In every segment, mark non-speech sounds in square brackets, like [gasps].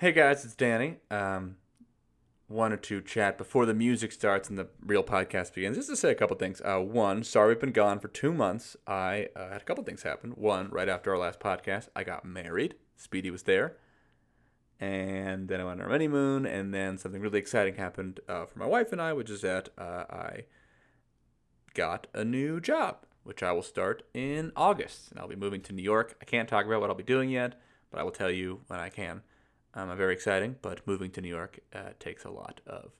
Hey guys, it's Danny. Um, wanted to chat before the music starts and the real podcast begins. Just to say a couple things. Uh, one, sorry we've been gone for two months. I uh, had a couple things happen. One, right after our last podcast, I got married. Speedy was there, and then I went on our honeymoon, and then something really exciting happened uh, for my wife and I, which is that uh, I got a new job, which I will start in August, and I'll be moving to New York. I can't talk about what I'll be doing yet, but I will tell you when I can. Um, very exciting, but moving to New York uh, takes a lot of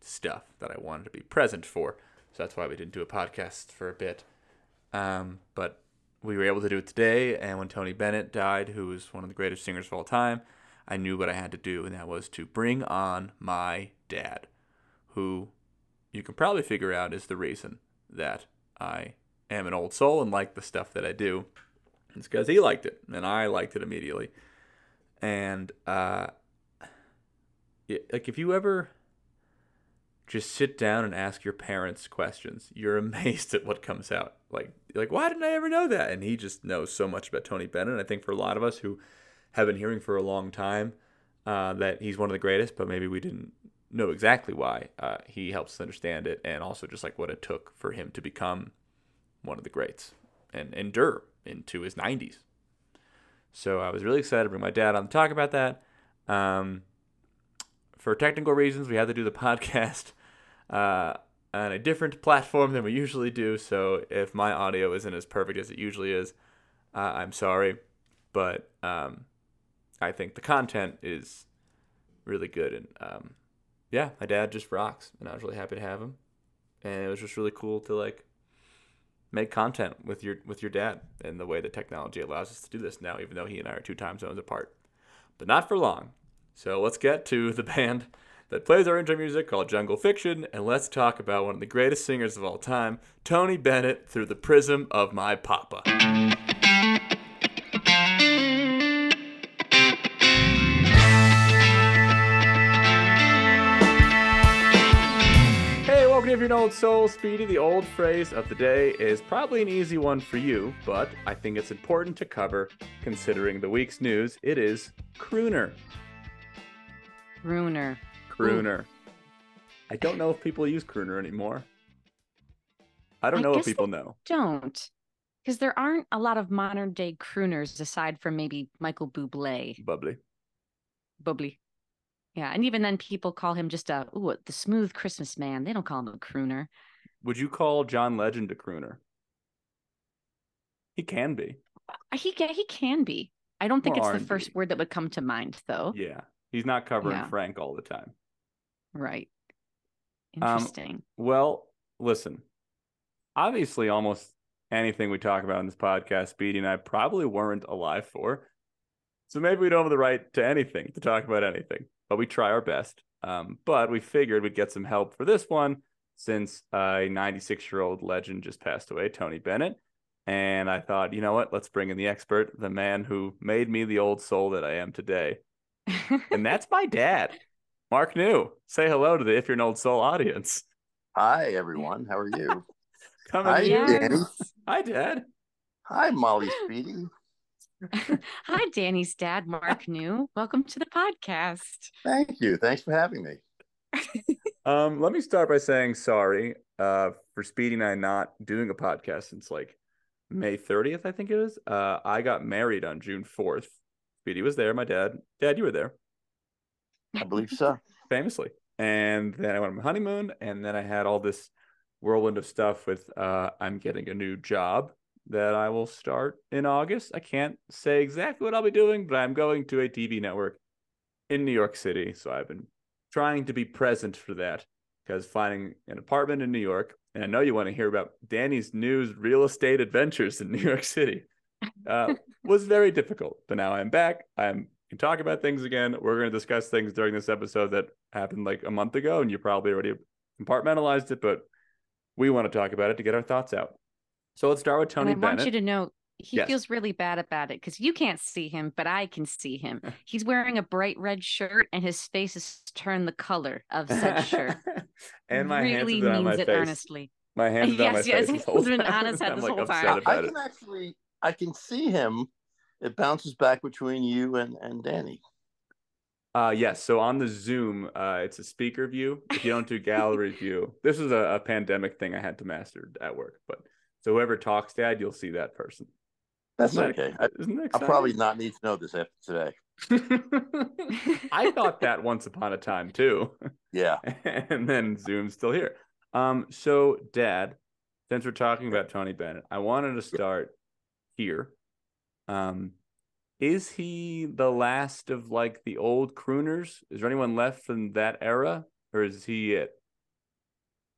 stuff that I wanted to be present for. So that's why we didn't do a podcast for a bit. Um, but we were able to do it today. And when Tony Bennett died, who was one of the greatest singers of all time, I knew what I had to do, and that was to bring on my dad, who you can probably figure out is the reason that I am an old soul and like the stuff that I do. It's because he liked it, and I liked it immediately and uh, like if you ever just sit down and ask your parents questions, you're [laughs] amazed at what comes out. Like, like why didn't I ever know that? And he just knows so much about Tony Bennett. I think for a lot of us who have been hearing for a long time uh, that he's one of the greatest, but maybe we didn't know exactly why. Uh, he helps us understand it, and also just like what it took for him to become one of the greats and endure into his 90s. So I was really excited to bring my dad on to talk about that. Um, for technical reasons, we had to do the [laughs] podcast uh, on a different platform than we usually do. So if my audio isn't as perfect as it usually is, uh, I'm sorry. But um, I think the content is really good. And um, yeah, my dad just rocks. And I was really happy to have him. And it was just really cool to like make content with your with your dad and the way that technology allows us to do this now even though he and I are two time zones apart. But not for long. So let's get to the band that plays our intro music called Jungle Fiction and let's talk about one of the greatest singers of all time Tony Bennett through the prism of my papa if you're an old soul, Speedy, the old phrase of the day is probably an easy one for you, but I think it's important to cover considering the week's news. It is crooner. Crooner. Crooner. Ooh. I don't know if people use crooner anymore. I don't I know if people know. Don't. Because there aren't a lot of modern day crooners aside from maybe Michael Bublé. Bubbly. Bubbly. Yeah, and even then, people call him just a ooh, the smooth Christmas man. They don't call him a crooner. Would you call John Legend a crooner? He can be. Uh, he can. He can be. I don't think More it's R&B. the first word that would come to mind, though. Yeah, he's not covering yeah. Frank all the time. Right. Um, Interesting. Um, well, listen. Obviously, almost anything we talk about in this podcast, Speedy and I probably weren't alive for. So maybe we don't have the right to anything to talk about anything but we try our best. Um, but we figured we'd get some help for this one since a 96 year old legend just passed away, Tony Bennett. And I thought, you know what? Let's bring in the expert, the man who made me the old soul that I am today. [laughs] and that's my dad, Mark New. Say hello to the If You're an Old Soul audience. Hi, everyone. How are you? [laughs] Come Hi, Danny. Hi, Dad. Hi, Molly Speedy. [laughs] Hi, Danny's dad, Mark New. Welcome to the podcast. Thank you. Thanks for having me. [laughs] um, let me start by saying sorry uh, for Speedy and I not doing a podcast since like May 30th, I think it is. Uh, I got married on June 4th. Speedy was there. My dad, dad, you were there. I believe so. [laughs] Famously. And then I went on my honeymoon, and then I had all this whirlwind of stuff with uh, I'm getting a new job that I will start in August. I can't say exactly what I'll be doing, but I'm going to a TV network in New York City. So I've been trying to be present for that because finding an apartment in New York, and I know you want to hear about Danny's news real estate adventures in New York City, uh, [laughs] was very difficult. But now I'm back. I'm can talk about things again. We're going to discuss things during this episode that happened like a month ago, and you probably already compartmentalized it, but we want to talk about it to get our thoughts out. So let's start with Tony and I Bennett. want you to know he yes. feels really bad about it because you can't see him, but I can see him. [laughs] He's wearing a bright red shirt, and his face is turned the color of said shirt. [laughs] and my really hands means it face. earnestly. My [laughs] hands yes, on my yes, face. He's been on his this like whole time. I can actually, I can see him. It bounces back between you and and Danny. Uh, yes. So on the Zoom, uh, it's a speaker view. If you don't do gallery view, this is a, a pandemic thing I had to master at work. But so whoever talks, Dad, you'll see that person. That's Isn't that- okay. I, Isn't that I'll probably not need to know this after today. [laughs] I thought that once upon a time too, Yeah. [laughs] and then Zoom's still here. Um, so Dad, since we're talking about Tony Bennett, I wanted to start here. Um, is he the last of like the old crooners? Is there anyone left from that era, or is he it?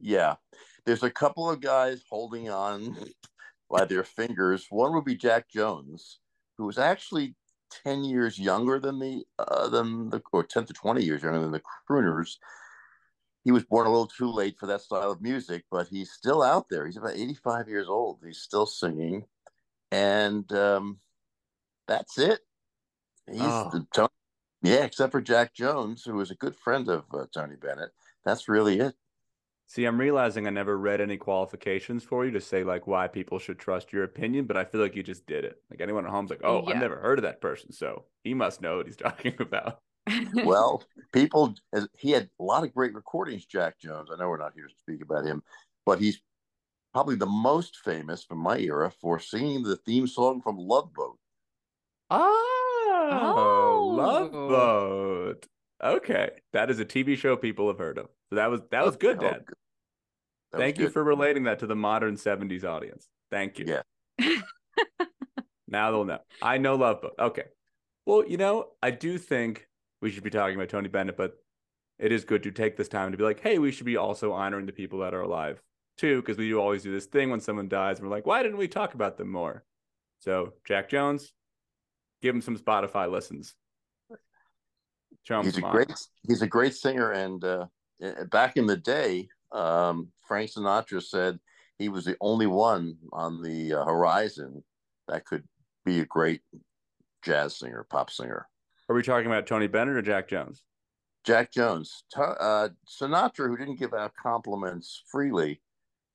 Yeah. There's a couple of guys holding on [laughs] by their fingers. One would be Jack Jones, who was actually 10 years younger than the uh, than the or 10 to 20 years younger than the crooners. He was born a little too late for that style of music, but he's still out there. He's about 85 years old. He's still singing. And um, that's it. He's Oh. the Tony, yeah, except for Jack Jones, who was a good friend of uh, Tony Bennett. That's really it. See, I'm realizing I never read any qualifications for you to say like why people should trust your opinion, but I feel like you just did it. Like anyone at home's like, oh, Yeah. I've never heard of that person, so he must know what he's [laughs] talking about. well, people, he had a lot of great recordings, Jack Jones. I know we're not here to speak about him, but he's probably the most famous from my era for singing the theme song from Love Boat. Oh, Love Oh. Boat. Okay, that is a TV show people have heard of. So that was that was good, Oh, Dad. That Thank you good. for relating that to the modern '70s audience. Thank you. Yeah. [laughs] now they'll know. I know Love Boat. Okay. Well, you know, I do think we should be talking about Tony Bennett, but it is good to take this time to be like, hey, we should be also honoring the people that are alive too, because we do always do this thing when someone dies, and we're like, why didn't we talk about them more? So Jack Jones, give him some Spotify listens. Show He's a great, he's a great singer. And uh, back in the day, um, Frank Sinatra said he was the only one on the uh, horizon that could be a great jazz singer, pop singer. Are we talking about Tony Bennett or Jack Jones? Jack Jones. Uh, Sinatra, who didn't give out compliments freely,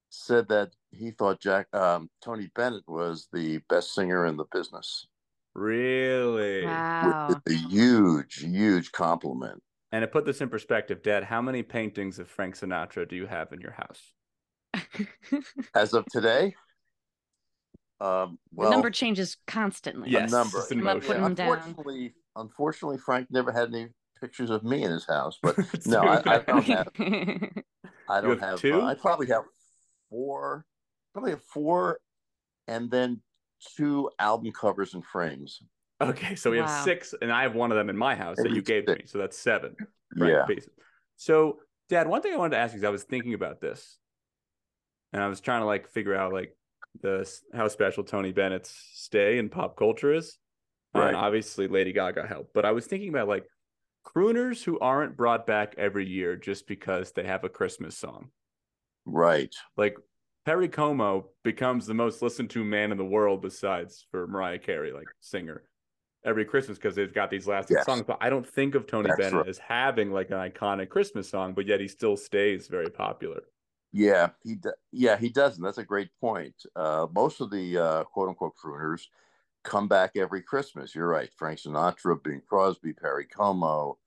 said that he thought Jack um, Tony Bennett was the best singer in the business. Really? wow. Which is a huge, huge compliment. And to put this in perspective, Dad, how many paintings of Frank Sinatra do you have in your house? [laughs] As of today, um, the number changes constantly. Yes, a number. it's an I'm not emotion. putting them down. unfortunately, unfortunately, Frank never had any pictures of me in his house. But [laughs] no, I, I don't have. [laughs] I don't have have. two? uh, I probably have four. Probably have four, and then two album covers and frames. Okay, so we have six, and I have one of them in my house that you gave to me, so that's seven. Frank Yeah. pieces. So, Dad, one thing I wanted to ask you is I was thinking about this, and I was trying to like figure out like the how special Tony Bennett's stay in pop culture is. Right. And obviously, Lady Gaga helped, but I was thinking about like crooners who aren't brought back every year just because they have a Christmas song. Right. Like Perry Como becomes the most listened to man in the world besides for Mariah Carey, like singer, every Christmas because they've got these lasting Yes. songs. But I don't think of Tony That's Bennett right. as having like an iconic Christmas song, but yet he still stays very popular. Yeah, he yeah he doesn't. That's a great point. Uh, most of the uh, quote unquote crooners come back every Christmas. You're right. Frank Sinatra, Bing Crosby, Perry Como,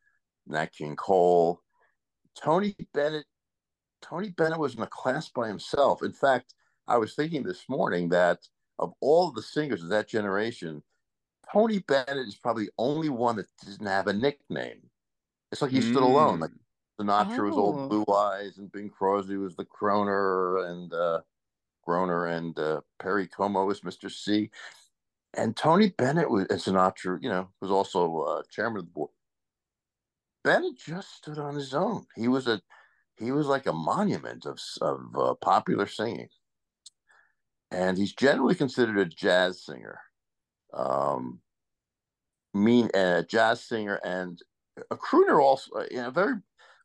Nat King Cole, Tony Bennett. Tony Bennett was in a class by himself. In fact, I was thinking this morning that of all the singers of that generation, Tony Bennett is probably the only one that doesn't have a nickname. It's like he stood alone. Like Sinatra was Oh. old Blue Eyes, and Bing Crosby was the Croner, and uh, Groaner, and uh, Perry Como was Mr. C. And Tony Bennett was, and Sinatra, you know, was also uh, chairman of the board. Bennett just stood on his own. He was a, he was like a monument of of uh, popular singing, and he's generally considered a jazz singer, um, mean a jazz singer and a crooner. Also, you know, very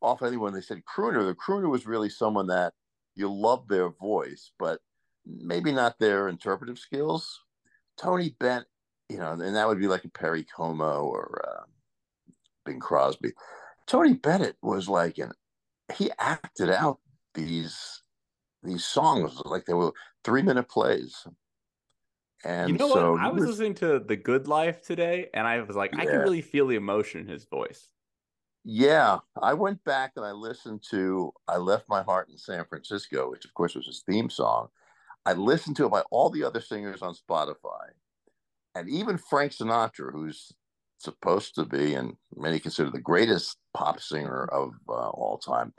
often when they said crooner, the crooner was really someone that you love their voice, but maybe not their interpretive skills. Tony Bennett, you know, and that would be like a Perry Como or uh, Bing Crosby. Tony Bennett was like an he acted out these these songs like they were three minute plays. And you know so what? I he was listening to The Good Life today, and I was like, I can really feel the emotion in his voice. Yeah, I went back and I listened to I Left My Heart in San Francisco, which of course was his theme song. I listened to it by all the other singers on Spotify. And even Frank Sinatra, who's supposed to be, and many consider the greatest pop singer of uh, all time,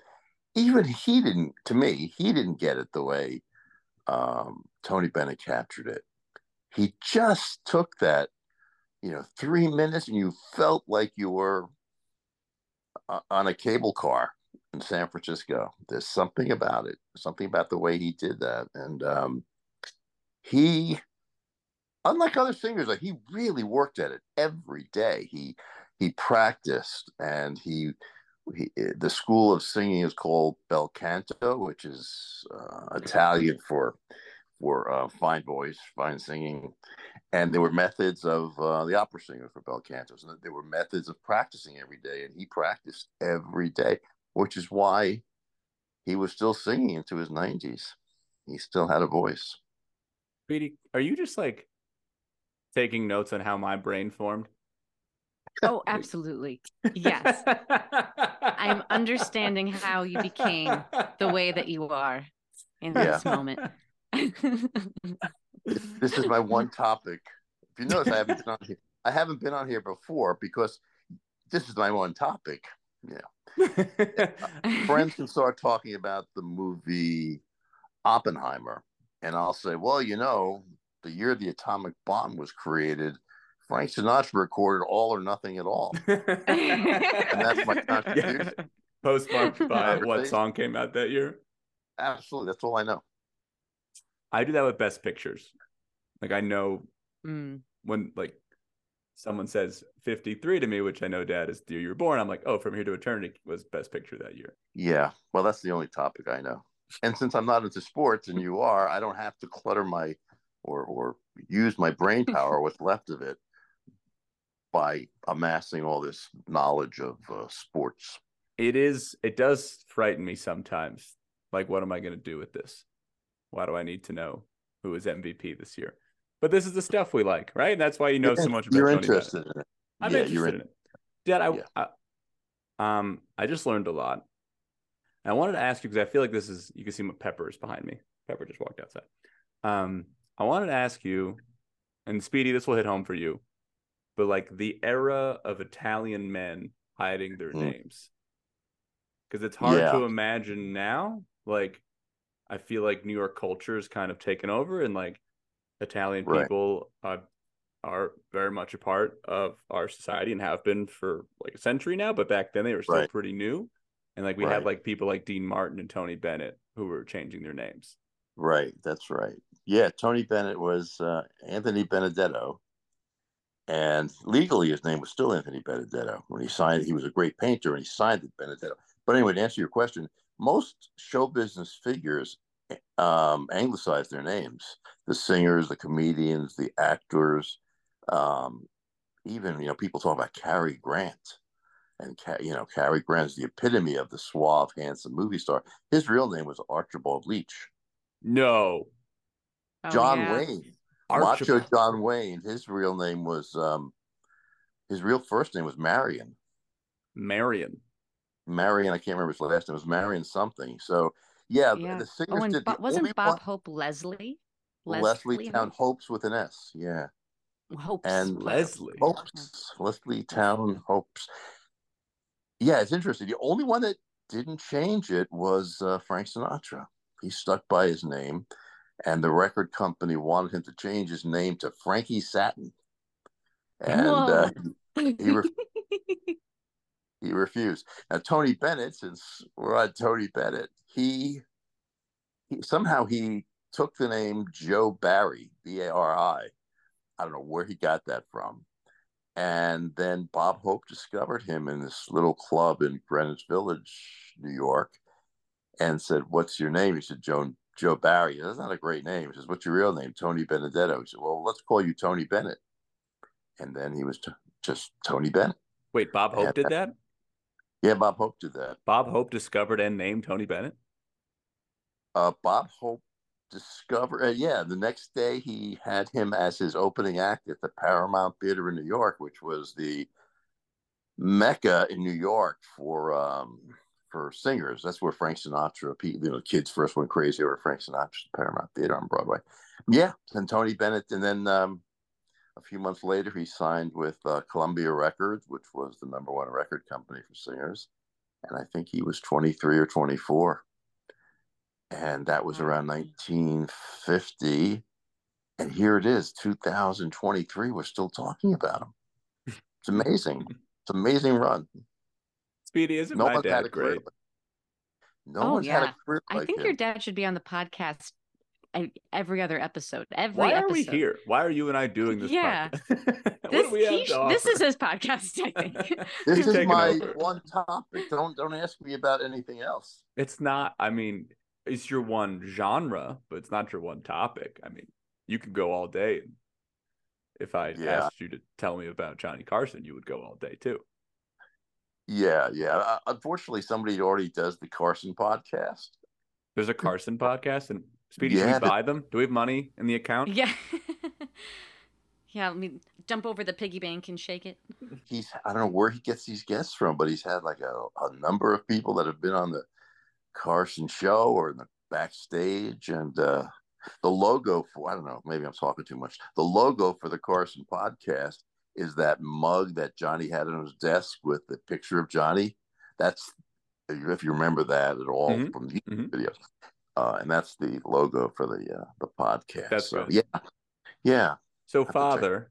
even he didn't, to me, he didn't get it the way um, Tony Bennett captured it. He just took that, you know, three minutes and you felt like you were uh, on a cable car in San Francisco. There's something about it, something about the way he did that. And um, he, unlike other singers, like he really worked at it every day. He he practiced and he, he the school of singing is called bel canto, which is uh, Italian for for uh, fine voice, fine singing. And there were methods of uh, the opera singer for bel cantos, and there were methods of practicing every day. And he practiced every day, which is why he was still singing into his 90s. He still had a voice. Are you just like taking notes on how my brain formed? Oh, absolutely. Yes. [laughs] I'm understanding how you became the way that you are in yeah. this moment this is my one [laughs] topic. If you notice, I haven't been on here. I haven't been on here before because this is my one topic. Yeah. [laughs] Friends can start talking about the movie Oppenheimer, and I'll say, well, you know, the year the atomic bomb was created, Frank Sinatra recorded All or Nothing at All. [laughs] and that's my [laughs] contribution. Yeah. Postmarked [laughs] by what song came out that year? Absolutely. That's all I know. I do that with best pictures. Like I know mm. when like someone says 53 to me, which I know dad is the year you were born, I'm like, oh, from here to eternity was best picture that year. Yeah. Well, that's the only topic I know. And since I'm not into sports and you are, I don't have to clutter my or or use my brain [laughs] power, what's left of it, by amassing all this knowledge of uh, sports. It is. It does frighten me sometimes. Like, what am I going to do with this? Why do I need to know who is MVP this year? But this is the stuff we like, right? And that's why you know so much about You're interested in it. I'm yeah, interested in, in it. Dad, I, yeah. I, um, I just learned a lot. And I wanted to ask you because I feel like this is you can see my Pepper is behind me. Pepper just walked outside. Um, I wanted to ask you, and Speedy, this will hit home for you, but like the era of Italian men hiding their mm. names, because it's hard yeah. to imagine now. Like I feel like New York culture is kind of taken over, and like Italian right. people uh, are very much a part of our society and have been for like a century now. But back then they were still right. pretty new, and like we right. had like people like Dean Martin and Tony Bennett who were changing their names. Right, that's right. Yeah, Tony Bennett was uh, Anthony Benedetto, and legally his name was still Anthony Benedetto. When he signed, he was a great painter, and he signed it Benedetto. But anyway, to answer your question, most show business figures um, anglicize their names. The singers, the comedians, the actors, um, even you know people talk about Cary Grant, and you know Cary Grant is the epitome of the suave, handsome movie star. His real name was Archibald Leach. No, oh, John yeah. Wayne, Archibald. Macho John Wayne. His real name was um, his real first name was Marion. Marion. Marion, I can't remember his last name. It was Marion something. So yeah, yeah. the singers oh, and did. Bo- wasn't Bob one, Hope Leslie? Leslie, Leslie Town Hopes with an S. Yeah. Hopes. And Leslie. Hopes. Leslie Town Hopes. Yeah, it's interesting. The only one that didn't change it was uh, Frank Sinatra. He stuck by his name, and the record company wanted him to change his name to Frankie Satin. And uh, he, re- he refused. Now Tony Bennett, since we're on Tony Bennett, he, he somehow he took the name Joe Bari, B A R I. I don't know where he got that from. And then Bob Hope discovered him in this little club in Greenwich Village, New York, and said, "What's your name?" He said, "Joe Joe Bari." That's not a great name. He says, "What's your real name?" Tony Benedetto. He said, "Well, let's call you Tony Bennett." And then he was t- just Tony Bennett. Wait, Bob Hope did that? Yeah, Bob Hope did that. Bob Hope discovered and named Tony Bennett. Uh, Bob Hope discovered. Uh, yeah, the next day he had him as his opening act at the Paramount Theater in New York, which was the mecca in New York for um, for singers. That's where Frank Sinatra, you know, kids first went crazy over Frank Sinatra's Paramount Theater on Broadway. Yeah, and Tony Bennett, and then um, a few months later, he signed with uh, Columbia Records, which was the number one record company for singers. And I think he was 23 or 24. And that was around 1950. And here it is, 2023. We're still talking about him. It's amazing. It's amazing run. Speedy isn't no my dad great? Career. No oh, one's yeah. had a career I think him. your dad should be on the podcast every other episode. Every Why are episode. we here? Why are you and I doing this? Yeah, [laughs] this, he, this is his podcast. I think [laughs] this is my over. one topic. Don't don't ask me about anything else. It's not. I mean, it's your one genre, but it's not your one topic. I mean, you could go all day. If I yeah. asked you to tell me about Johnny Carson, you would go all day too. Yeah, yeah. Uh, unfortunately, somebody already does the Carson podcast. There's a Carson podcast, and Speedy, yeah, do we buy them? Do we have money in the account? Yeah. [laughs] yeah, let me jump over the piggy bank and shake it. He's I don't know where he gets these guests from, but he's had like a, a number of people that have been on the Carson show or in the backstage and uh the logo for I don't know, maybe I'm talking too much. The logo for the Carson podcast is that mug that Johnny had on his desk with the picture of Johnny. That's if you remember that at all mm-hmm. from the mm-hmm. videos uh, and that's the logo for the uh, the podcast. That's so, good. Yeah, yeah. So, Father,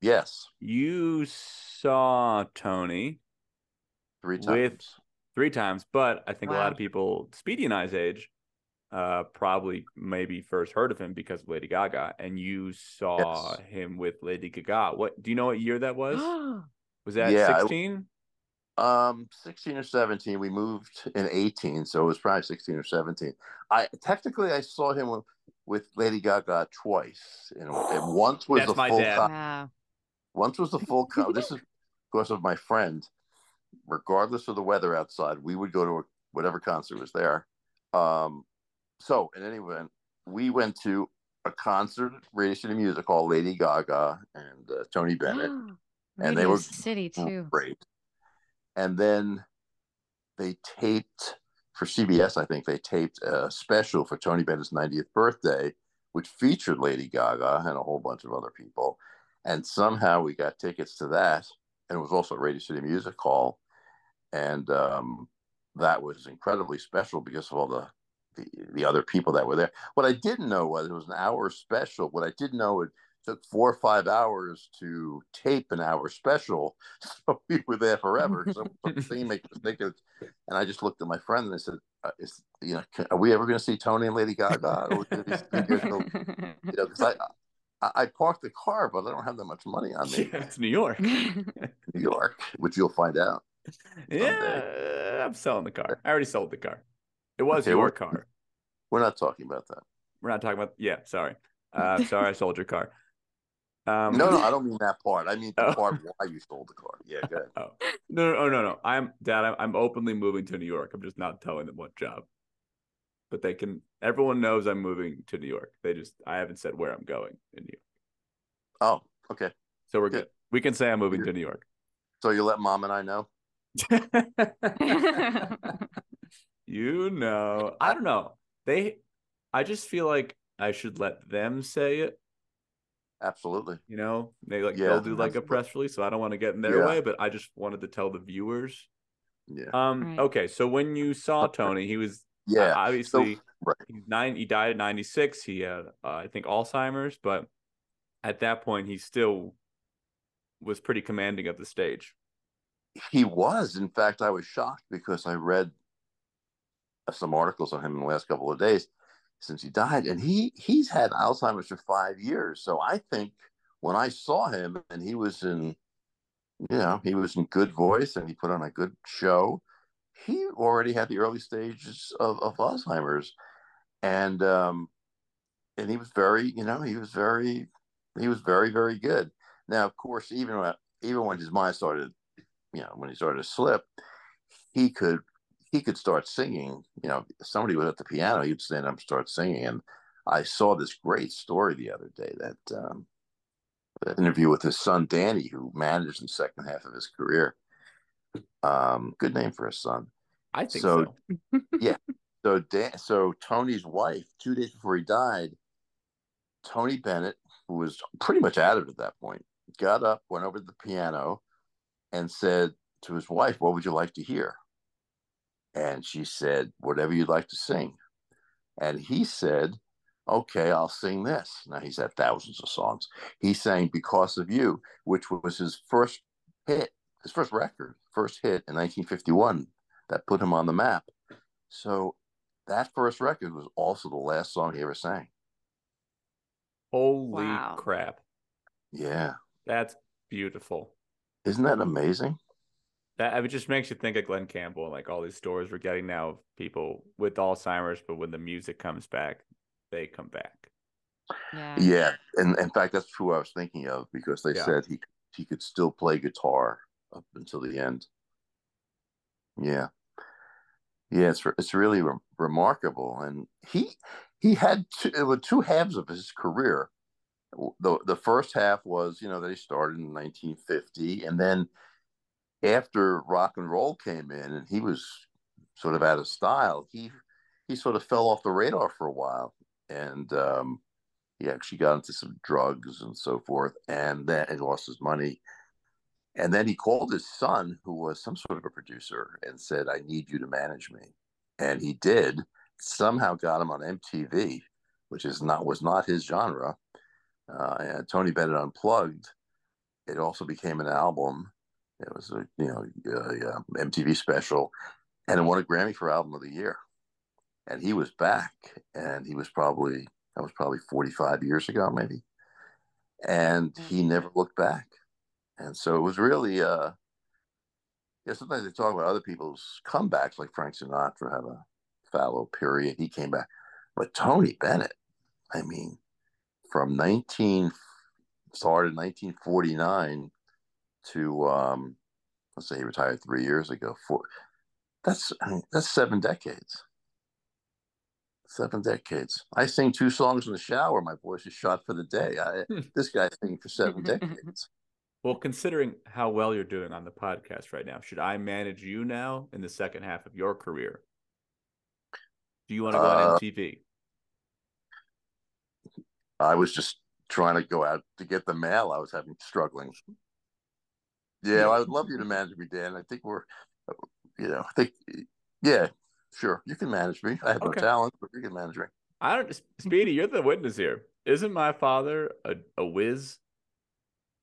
yes, you saw Tony three times. With three times, but I think wow. a lot of people, Speedy and I's age, uh, probably maybe first heard of him because of Lady Gaga, and you saw yes. him with Lady Gaga. What do you know? What year that was? [gasps] was that sixteen? Um, 16 or 17. We moved in 18, so it was probably 16 or 17. I technically I saw him with, with Lady Gaga twice. You know, and [gasps] once was That's the full wow. Once was the full co- This [laughs] is because of my friend. Regardless of the weather outside, we would go to whatever concert was there. Um, so in any event, we went to a concert, Radio City Music Hall, Lady Gaga and uh, Tony [gasps] Bennett, and they were City too. Great and then they taped for CBS. I think they taped a special for Tony Bennett's 90th birthday, which featured Lady Gaga and a whole bunch of other people. And somehow we got tickets to that, and it was also at Radio City Music Hall, and um, that was incredibly special because of all the, the the other people that were there. What I didn't know was it was an hour special. What I didn't know it took four or five hours to tape an hour special. [laughs] So we were there forever. So [laughs] the make tickets. And I just looked at my friend and I said, uh, is, you know, can, are we ever going to see Tony and Lady Gaga? you know, because I, I, I parked the car, but I don't have that much money on me. [laughs] Yeah, it's New York. New York, which you'll find out. Yeah, I'm selling the car. I already sold the car. It was okay, your car. We're not talking about that. We're not talking about. Yeah, sorry. Uh, [laughs] sorry, I sold your car. Um, no, no, I don't mean that part. I mean the oh. part why you sold the car. Yeah, good. [laughs] Oh. No, no, no, no. I'm dad. I'm, I'm openly moving to New York. I'm just not telling them what job. But they can. Everyone knows I'm moving to New York. They just. I haven't said where I'm going in New York. Oh, okay. So we're good. good. We can say I'm moving You're, to New York. So you let mom and I know. [laughs] you know, I don't know. They. I just feel like I should let them say it Absolutely. You know, they like yeah, they'll do like a press release, so I don't want to get in their yeah. way, but I just wanted to tell the viewers. Yeah. Um. Right. Okay. So when you saw Tony, he was yeah obviously so, right. he's nine. He died at ninety six. He had uh, I think Alzheimer's, but at that point he still was pretty commanding of the stage. He was. In fact, I was shocked because I read some articles on him in the last couple of days since he died, and he he's had Alzheimer's for five years. So I think when I saw him and he was in, you know, he was in good voice and he put on a good show. He already had the early stages of, of Alzheimer's, and um, and he was very, you know, he was very, he was very, very good. Now, of course, even when even when his mind started, you know, when he started to slip, he could he could start singing. You know, somebody was at the piano, he'd stand up and start singing. And I saw this great story the other day that um, interview with his son Danny, who managed the second half of his career. Um, good name for a son. I think so. so. [laughs] yeah. So Dan, so Tony's wife, two days before he died, Tony Bennett, who was pretty much out of it at that point, got up, went over to the piano, and said to his wife, "What would you like to hear?" And she said, "Whatever you'd like to sing." And he said, okay, I'll sing this. Now he's had thousands of songs. He sang Because of You, which was his first hit, his first record, first hit in 1951 that put him on the map. So that first record was also the last song he ever sang. Holy wow. crap. Yeah. That's beautiful. Isn't that amazing? That it just makes you think of Glen Campbell and like all these stories we're getting now of people with Alzheimer's, but when the music comes back, they come back. Yeah. Yeah. And in fact, that's who I was thinking of because they yeah. said he he could still play guitar up until the end. Yeah. Yeah, it's it's really re- remarkable, and he he had two, there were two halves of his career. the The first half was you know that he started in 1950, and then after rock and roll came in, and he was sort of out of style, he he sort of fell off the radar for a while and um, he actually got into some drugs and so forth, and then he lost his money. And then he called his son, who was some sort of a producer, and said, "I need you to manage me." And he did. Somehow got him on MTV, which is not was not his genre. Uh, Tony Bennett Unplugged. It also became an album. It was a you know a, MTV special, and it won a Grammy for Album of the Year. And he was back and he was probably that was probably 45 years ago maybe. And he mm-hmm. never looked back. And so it was really uh yeah sometimes they talk about other people's comebacks like frank sinatra had a fallow period. He came back. But tony bennett i mean from 19 started 1949 to um let's say he retired three years ago four that's I mean, that's seven decades seven decades. I sing two songs in the shower. My voice is shot for the day. I, hmm. this guy's singing for seven [laughs] decades. Well, considering how well you're doing on the podcast right now, should I manage you now in the second half of your career? Do you want to go uh, on MTV? I was just trying to go out to get the mail. I was having struggling. Yeah, I would love you to manage me, Dan. I think we're, you know, I think, yeah, Sure, you can manage me. I have okay. no talent, but you can manage me. I don't, Speedy. You're the witness here. Isn't my father a, a whiz?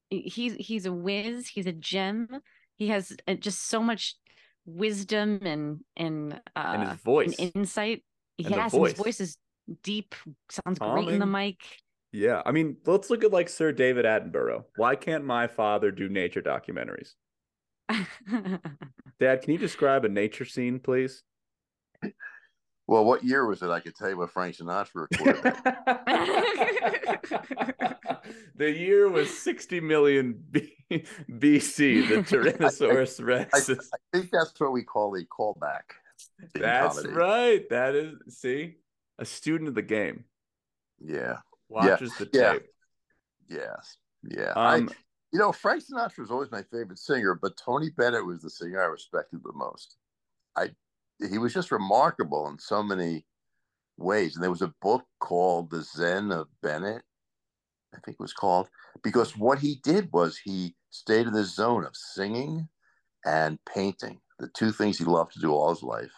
He's he's a whiz. He's a gem. He has uh, just so much wisdom and and uh, and his voice, and insight. And yes, voice. his voice is deep. Sounds Calming. great in the mic. Yeah, I mean, let's look at like Sir David Attenborough. Why can't my father do nature documentaries? [laughs] Dad, can you describe a nature scene, please? Well, what year was it? I could tell you what Frank Sinatra recorded. [laughs] the year was 60 million B- BC, the [laughs] Tyrannosaurus Rex. I, I, I, think that's what we call a callback. That's comedy. right. That is, see, a student of the game. Yeah. Watches yeah. the tape. Yeah. Yes. Yeah. Um, I, you know, Frank Sinatra was always my favorite singer, but Tony Bennett was the singer I respected the most. I he was just remarkable in so many ways. And there was a book called The Zen of Bennett, I think it was called, because what he did was he stayed in the zone of singing and painting, the two things he loved to do all his life.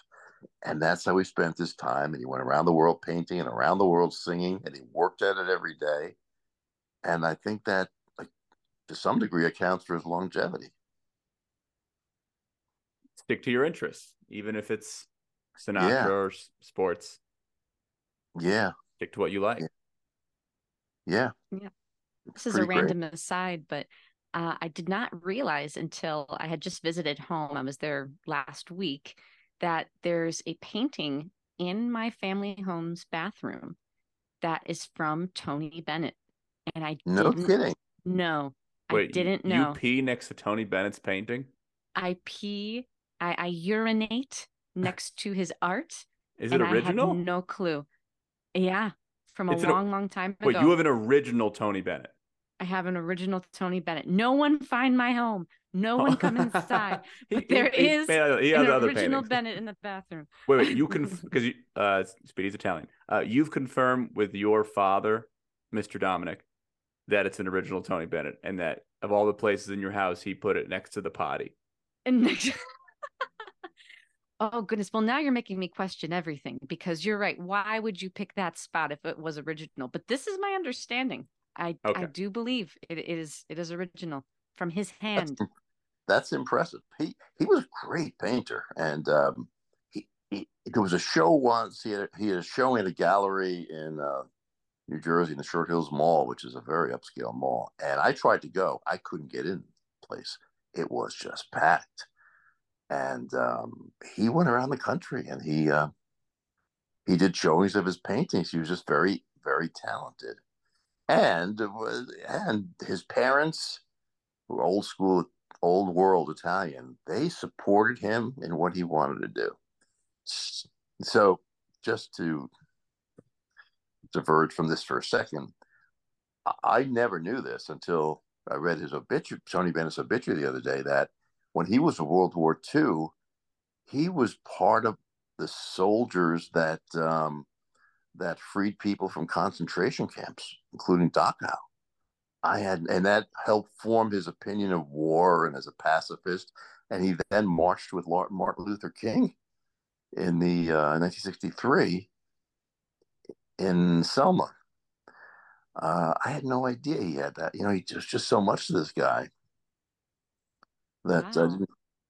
And that's how he spent his time. And he went around the world painting and around the world singing, and he worked at it every day. And I think that, like, to some degree, accounts for his longevity. Stick to your interests even if it's Sinatra yeah. or sports. Yeah. Stick to what you like. Yeah. Yeah. This is a random great. aside, but uh, I did not realize until I had just visited home. I was there last week that there's a painting in my family home's bathroom that is from Tony Bennett. And I no kidding. No, Wait, I didn't know. You pee next to Tony Bennett's painting? I pee I, I urinate next to his art. Is it original? no clue. Yeah, from a it's long, a, long time ago. Wait, you have an original Tony Bennett. I have an original Tony Bennett. No one find my home. No one come inside. [laughs] But there he, is he, he an original paintings. Bennett in the bathroom. Wait, wait. You [laughs] can because you uh, Speedy's Italian. Uh, you've confirmed with your father, Mr. Dominic, that it's an original Tony Bennett, and that of all the places in your house, he put it next to the potty. And next- [laughs] oh goodness. Well, now you're making me question everything because you're right. Why would you pick that spot if it was original? But this is my understanding. I I do believe it is it is original from his hand. That's, that's impressive. He he was a great painter, and um, he, he there was a show once. He had he had a show in a gallery in uh, New Jersey in the Short Hills Mall, which is a very upscale mall. And I tried to go, I couldn't get in the place. It was just packed. And um, he went around the country, and he uh, he did showings of his paintings. He was just very very talented, and was, and his parents were old school old world Italian, they supported him in what he wanted to do. So, just to diverge from this for a second, I never knew this until I read his obituary, Tony Bennett's obituary the other day, that when he was in World War II, he was part of the soldiers that um, that freed people from concentration camps, including Dachau. I had, and that helped form his opinion of war and as a pacifist. And he then marched with Martin Luther King in the uh, 1963 in Selma. Uh, I had no idea he had that. You know, he just just so much to this guy that, Wow. uh,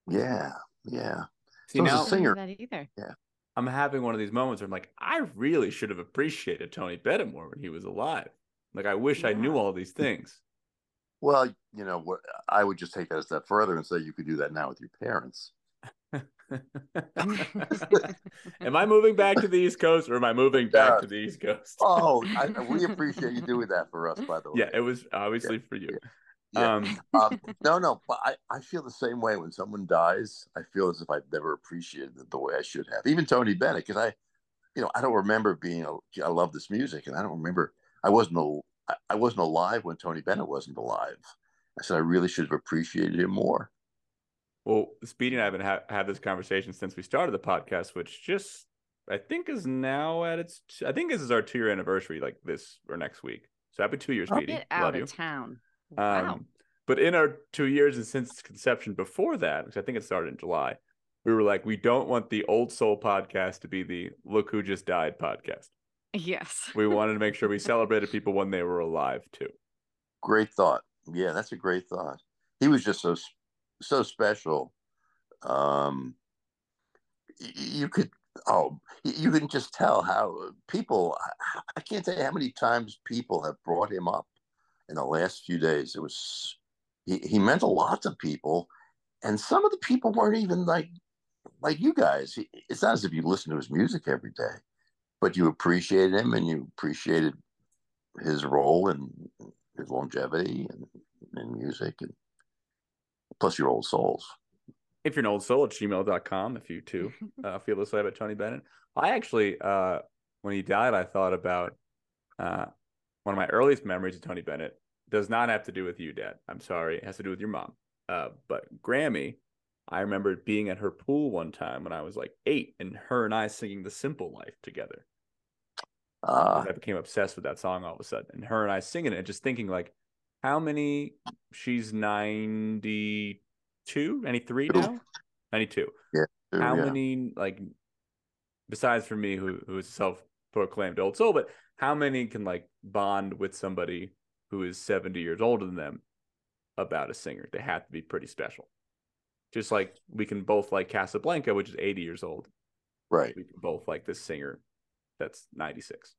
yeah, yeah. See So as a now, I didn't know singer- that either. Yeah. I'm having one of these moments where I'm like, I really should have appreciated Tony Bennett more when he was alive. Like, I wish I knew all these things. Well, you know, what I would just take that a step further and say you could do that now with your parents. [laughs] am I moving back to the East Coast or am I moving back Yeah. to the East Coast? Oh, I, [laughs] we appreciate you doing that for us, by the way. yeah, it was obviously for you. Yeah. Um, um, [laughs] no, no, but I, I feel the same way when someone dies. I feel as if I've never appreciated it the way I should have. Even Tony Bennett, because I, you know, I don't remember being. A, I love this music, and I don't remember. I wasn't. A, I- I wasn't alive when Tony Bennett wasn't alive. I said I really should have appreciated him more. well, Speedy and I have been ha- had this conversation since we started the podcast, which just I think is now at its. I think this is our two year anniversary, like this or next week. So happy two years, Speedy. Get out Love of you. town. Wow. Um, but in our two years and since its conception before that, because I think it started in July, we were like, we don't want the old soul podcast to be the look who just died podcast. Yes. We wanted to make sure we [laughs] celebrated people when they were alive too. Great thought. Yeah, that's a great thought. He was just so so special. Um, you could oh y- you can just tell how people. I- I can't tell you how many times people have brought him up in the last few days. It was he, he meant a lot to people, and some of the people weren't even like like you guys. It's not as if you listen to his music every day, but you appreciated him and you appreciated his role and his longevity and in music and plus your old souls. If you're an old soul at gmail.com, if you too [laughs] uh, feel this way about Tony Bennett. I actually, uh, when he died, I thought about uh, one of my earliest memories of Tony Bennett. Does not have to do with you, Dad. I'm sorry. It has to do with your mom. Uh, but Grammy, I remember being at her pool one time when I was like eight, and her and I singing "The Simple Life" together. Uh, I became obsessed with that song all of a sudden, and her and I singing it, just thinking like, how many? She's 92, 93 now, 92 too, how yeah. many like besides for me who who is self-proclaimed old soul but how many can like bond with somebody who is 70 years older than them about a singer they have to be pretty special just like we can both like casablanca which is 80 years old Right, we can both like this singer that's 96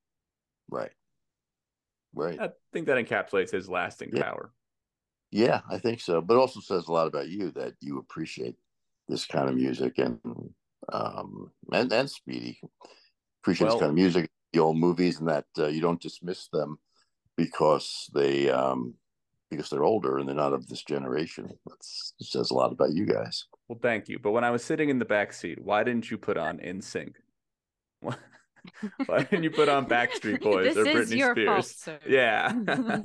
right, right. i think that encapsulates his lasting Yeah. power Yeah, I think so. But it also says a lot about you that you appreciate this kind of music and um and and Speedy appreciate Well- this kind of music, the old movies, and that uh, you don't dismiss them because they um because they're older and they're not of this generation. That's it says a lot about you guys. well thank you but when i was sitting in the back seat why didn't you put on NSYNC [laughs] why [laughs] didn't you put on backstreet [laughs] boys this or is britney your spears fault, sir. Yeah,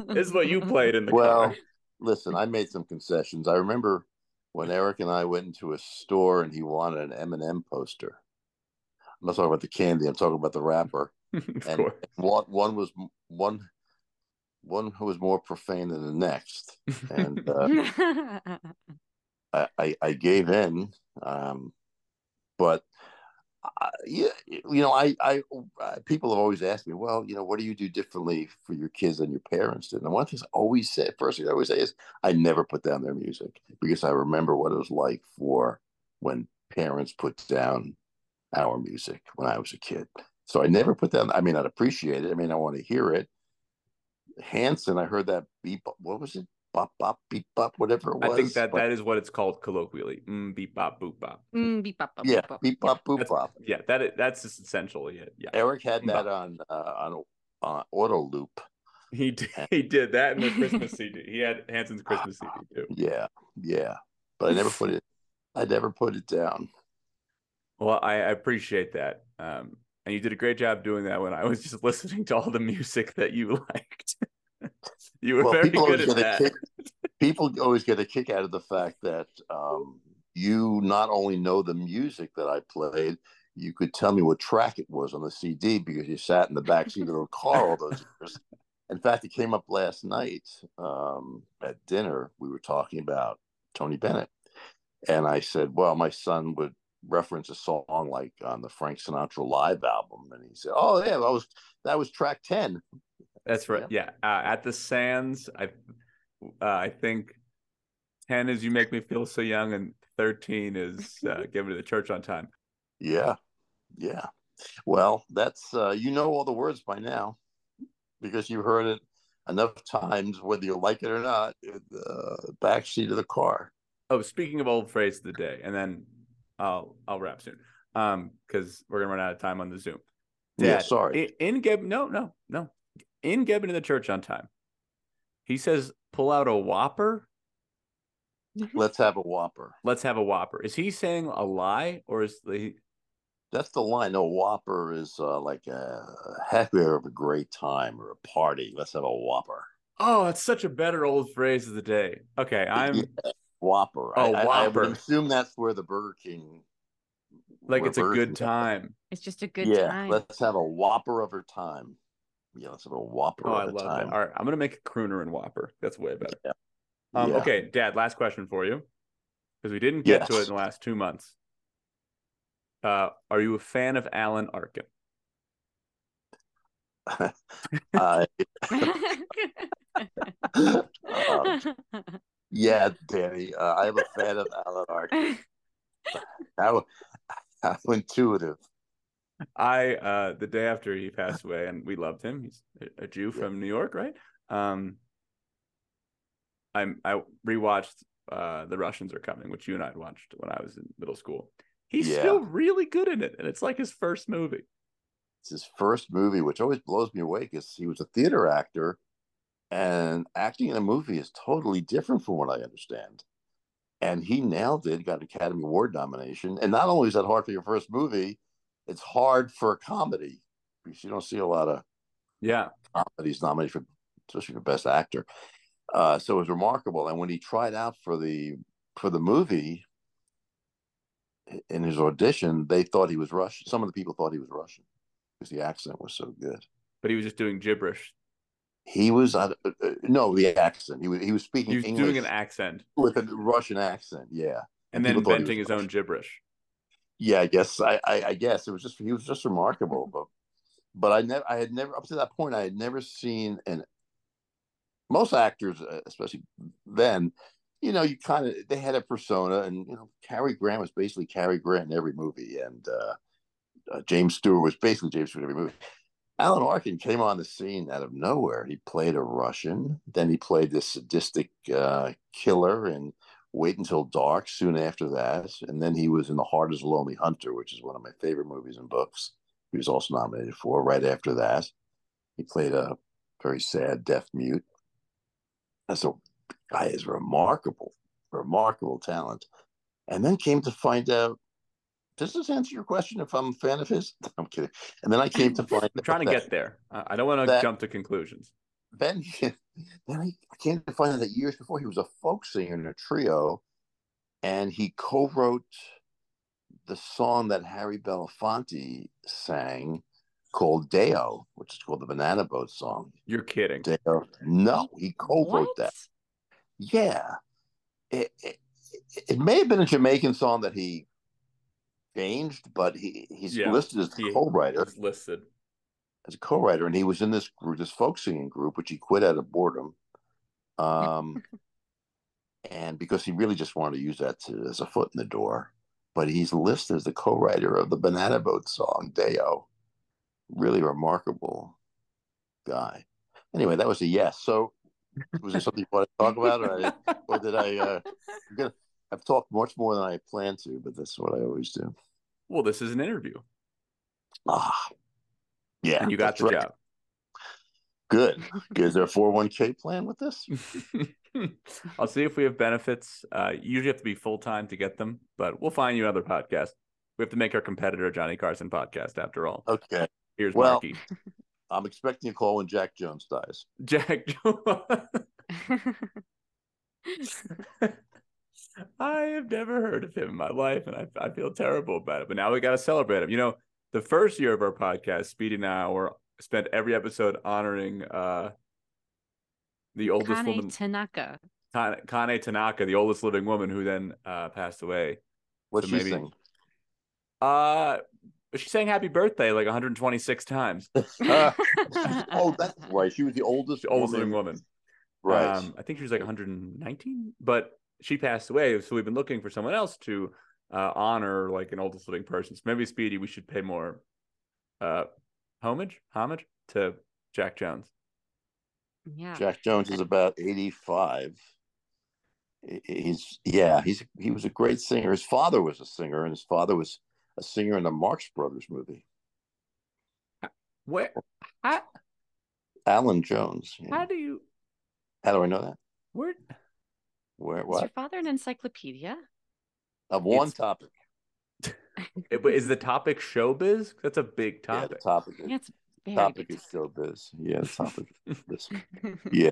this is what you played in the Well, car. listen, I made some concessions. I remember when Eric and I went into a store and he wanted an Eminem poster. I'm not talking about the candy. I'm talking about the wrapper. and course. one one was one one who was more profane than the next, and [laughs] uh, I, I, I gave in. Um, but I, yeah, you know, I, I, I, people have always asked me, well, you know, what do you do differently for your kids than your parents did? And one of the I always say, first thing I always say is, I never put down their music because I remember what it was like for when parents put down our music when I was a kid. So I never put down. I mean, I'd appreciate it. I mean, I want to hear it. Hanson, I heard that beep. What was it? Bop bop beep bop, whatever it was. I think that but, that is what it's called colloquially. Mm, beep bop boop bop. Mm, beep bop, bop Yeah, bop. beep bop boop That's- bop. Yeah, that is, that's just essentially it. Yeah, Eric had that Bop. on uh, on uh, auto loop. he did, he did that in the Christmas [laughs] CD. He had Hanson's Christmas CD too. Yeah, yeah. But I never put it. I never put it down. Well, I, I appreciate that. Um, and you did a great job doing that when I was just [laughs] listening to all the music that you liked. [laughs] you were Well, very people good always at get a that. kick. People always get a kick out of the fact that um, you not only know the music that I played, you could tell me what track it was on the CD because you sat in the back seat of the car all those [laughs] years. In fact, it came up last night um, at dinner. We were talking about Tony Bennett, and I said, "Well, my son would reference a song like on the Frank Sinatra live album," and he said, "Oh yeah, that was that was track 10. That's right. Yeah, uh, at the Sands, I uh, I think ten is "You Make Me Feel So Young" and thirteen is uh, [laughs] "Get Me to the Church on Time." Yeah, yeah. Well, that's uh, you know all the words by now because you've heard it enough times, whether you like it or not. in The back seat of the car. Oh, speaking of old phrase of the day, and then I'll I'll wrap soon, um, because we're gonna run out of time on the Zoom. Yeah, sorry. In, in Geb, no, no, no. In Gebbing to the church on time, he says, "Pull out a Whopper. Let's have a Whopper. Let's have a Whopper." Is he saying a lie, or is the That's the line. No, Whopper is uh, like a happy of a great time or a party. Let's have a Whopper. Oh, that's such a better old phrase of the day. Okay, I'm Yeah, Whopper. Oh, I, I- I Whopper. would assume that's where the Burger King. like it's a Burger good King- time. It's just a good yeah, time. let's have a Whopper of her time. Yeah, let's have a Whopper Oh, I love time. that. All right, I'm gonna make a crooner and Whopper. That's way better. Yeah. Um, Yeah. Okay, Dad. Last question for you, because we didn't get to it in the last two months. Uh, are you a fan of Alan Arkin? [laughs] Uh, [laughs] um, yeah, Danny. Uh, I'm a fan of Alan Arkin. [laughs] How, how intuitive. I uh the day after he [laughs] passed away, and we loved him. He's a- Jew Yeah. from New York, right? Um, I'm I rewatched uh The Russians Are Coming, which you and I had watched when I was in middle school. He's Yeah. still really good in it, and it's like his first movie. It's his first movie, which always blows me away because he was a theater actor, and acting in a movie is totally different from what I understand. And he nailed it, got an Academy Award nomination. And not only is that hard for your first movie, it's hard for a comedy because you don't see a lot of Yeah, comedies nominated for, especially for Best Actor. Uh, so it was remarkable. And when he tried out for the for the movie, in his audition, they thought he was Russian. Some of the people thought he was Russian because the accent was so good. but he was just doing gibberish. He was uh, uh, no the accent. He was he was speaking He was English doing an accent with a Russian accent. Yeah, and people then inventing his own gibberish. Yeah. I guess I, I I guess it was just he was just remarkable. [laughs] But but I never I had never up to that point I had never seen an most actors, uh, especially then, you know, you kind of they had a persona, and you know, Cary Grant was basically Cary Grant in every movie, and uh, uh, James Stewart was basically James Stewart in every movie. Alan Arkin came on the scene out of nowhere. He played a Russian, then he played this sadistic uh, killer in Wait Until Dark soon after that, and then he was in The Heart Is a Lonely Hunter, which is one of my favorite movies and books. He was also nominated for. Right after that, he played a very sad deaf mute. And so, guy is remarkable, remarkable talent. And then came to find out. Does this answer your question? If I'm a fan of his, [laughs] I'm kidding. And then I came to [laughs] find. I'm trying to get there. I don't want to jump to conclusions. Then then [laughs] I, I came to find out that years before he was a folk singer in a trio, and he co-wrote the song that Harry Belafonte sang called Day-O, which is called the Banana Boat song. You're kidding. Day-O. No, he co-wrote What? that. Yeah. It, it, it may have been a Jamaican song that he changed, but he, he's Yeah, listed as he- a co-writer It's listed. As a co-writer, and he was in this group, this folk singing group, which he quit out of boredom. Um, [laughs] and because he really just wanted to use that to, as a foot in the door. But he's listed as the co-writer of the Banana Boat song "Day-O." Really remarkable guy. Anyway, that was a yes. So, was there something you want to talk about, or, I, or did I? Uh, I'm gonna, I've talked much more than I planned to, but that's what I always do. Well, this is an interview, Ah, yeah, and you got the right. job. Good. [laughs] Is there a 401k plan with this? [laughs] I'll see if we have benefits. Uh, you usually have to be full time to get them, but we'll find you another podcast. We have to make our competitor Johnny Carson podcast after all. Okay. Here's Well- Marky. [laughs] I'm expecting a call when Jack Jones dies. Jack. I have never heard of him in my life, and I, I feel terrible about it. But now we got to celebrate him. You know, the first year of our podcast, Speedy and I were spent every episode honoring uh the oldest Kane woman, Tanaka. Kane Kane Tanaka, the oldest living woman who then uh passed away. What's So she maybe- sing? Uh she sang happy birthday like 126 times. [laughs] oh, that's right. She was the oldest, The oldest woman. living woman. Right. Um, I think she was like 119, but she passed away. So we've been looking for someone else to uh, honor like an oldest living person. So maybe Speedy, we should pay more uh, homage, homage to Jack Jones. yeah. Jack Jones is about 85. He's yeah, he's he was a great singer. His father was a singer, and his father was a singer in the Marx Brothers movie. Where? How, Allan Jones. yeah. how do you? How do I know that? Where? Where Is your father an encyclopedia? Of one It's- topic. [laughs] it- but is the topic showbiz? That's a big Yeah, the topic. topic. is- Yeah, it's very topic big is showbiz. Yeah, the topic. [laughs] this. [laughs] Yeah.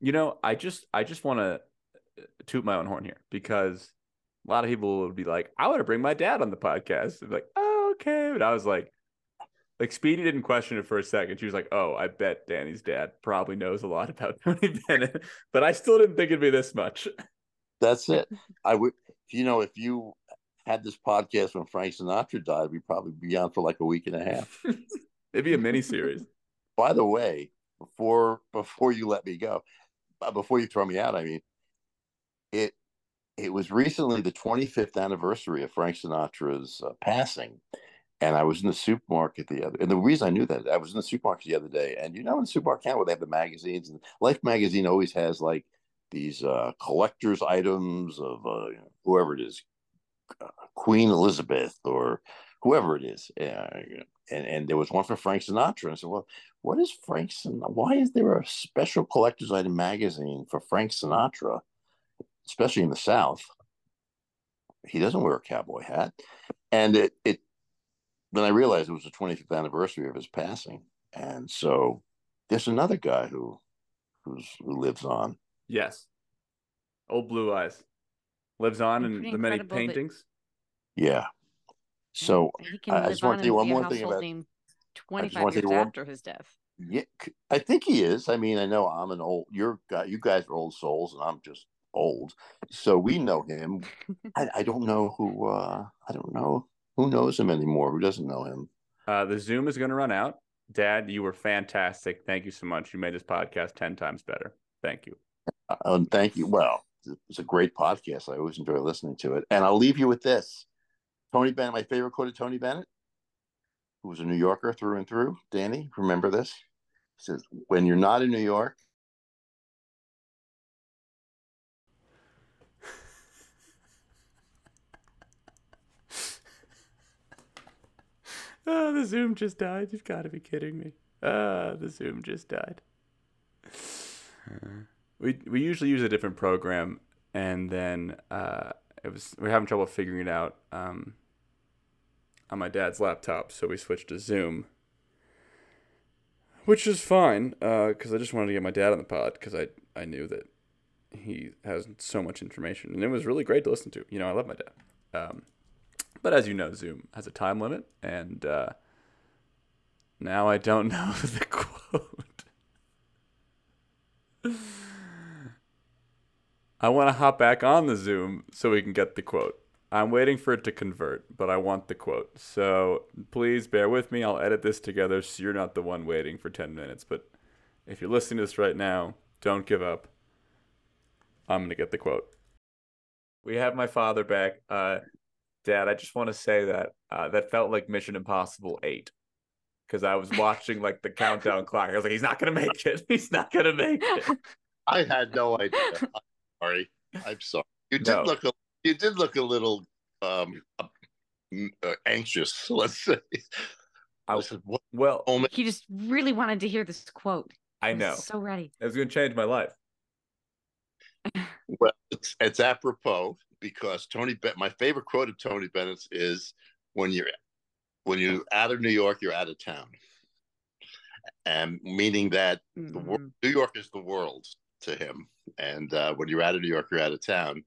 You know, I just I just want to uh, toot my own horn here because a lot of people would be like, I want to bring my dad on the podcast. And like, oh, okay. But I was like, like Speedy didn't question it for a second. She was like, oh, I bet Danny's dad probably knows a lot about Tony Bennett. But I still didn't think it'd be this much. That's it. I would, you know, if you had this podcast when Frank Sinatra died, we'd probably be on for like a week and a half. [laughs] It'd be a mini series. By the way, before before you let me go, uh, before you throw me out, I mean, it it was recently the 25th anniversary of Frank Sinatra's uh, passing, and I was in the supermarket the other. And the reason I knew that I was in the supermarket the other day, and you know, in the supermarket where they have the magazines, and Life magazine always has like these uh, collector's items of uh, whoever it is, uh, Queen Elizabeth or whoever it is. Uh, and, and there was one for Frank Sinatra. And I said, well, what is Frank Sinatra? Why is there a special collector's item magazine for Frank Sinatra, especially in the South? He doesn't wear a cowboy hat. And it, it then I realized it was the 25th anniversary of his passing. And so there's another guy who who's who lives on. Yes. Old Blue Eyes lives on in the many incredible that- paintings. Yeah. So he can I- I just wanna on tell you one more thing about- 25 years you one- after his death. Yeah, c- I think he is. I mean, I know I'm an old. You're guy. You guys are old souls, and I'm just old. So we [laughs] know him. I, I don't know who. uh I don't know who knows him anymore. Who doesn't know him? Uh, the Zoom is going to run out. Dad, you were fantastic. Thank you so much. You made this podcast 10 times better. Thank you. Uh, and thank you. Well, it's a great podcast. I always enjoy listening to it. And I'll leave you with this: Tony Bennett. My favorite quote of Tony Bennett, who was a New Yorker through and through. Danny, remember this? He says, "When you're not in New York." [laughs] Oh, the Zoom just died. You've got to be kidding me. Ah, the Zoom just died. We we usually use a different program, and then uh, it was we are having trouble figuring it out um, on my dad's laptop, so we switched to Zoom, which is fine because I just wanted to get my dad on the pod because I I knew that he has so much information, and it was really great to listen to. You know, I love my dad. Um, but as you know, Zoom has a time limit, and uh, now I don't [laughs] know the quote. [laughs] I want to hop back on the Zoom so we can get the quote. I'm waiting for it to convert, but I want the quote. So please bear with me. I'll edit this together so you're not the one waiting for 10 minutes. But if you're listening to this right now, don't give up. I'm going to get the quote. We have my father back. Uh, Dad, I just want to say that uh, that felt like Mission Impossible 8 because I was watching like the countdown clock. I was like, he's not going to make it. [laughs] He's not going to make it. I had no idea. I'm sorry. I'm sorry. You did No. look a you did look a little um uh, anxious, [laughs] let's say. I said, what Well, moment? He just really wanted to hear this quote. I know. So ready. It was going to change my life. Well, it's, it's apropos because Tony Bennett, my favorite quote of Tony Bennett's is when you're when you're out of New York, you're out of town. And meaning that the wor- Mm. New York is the world to him. And uh, when you're out of New York, you're out of town.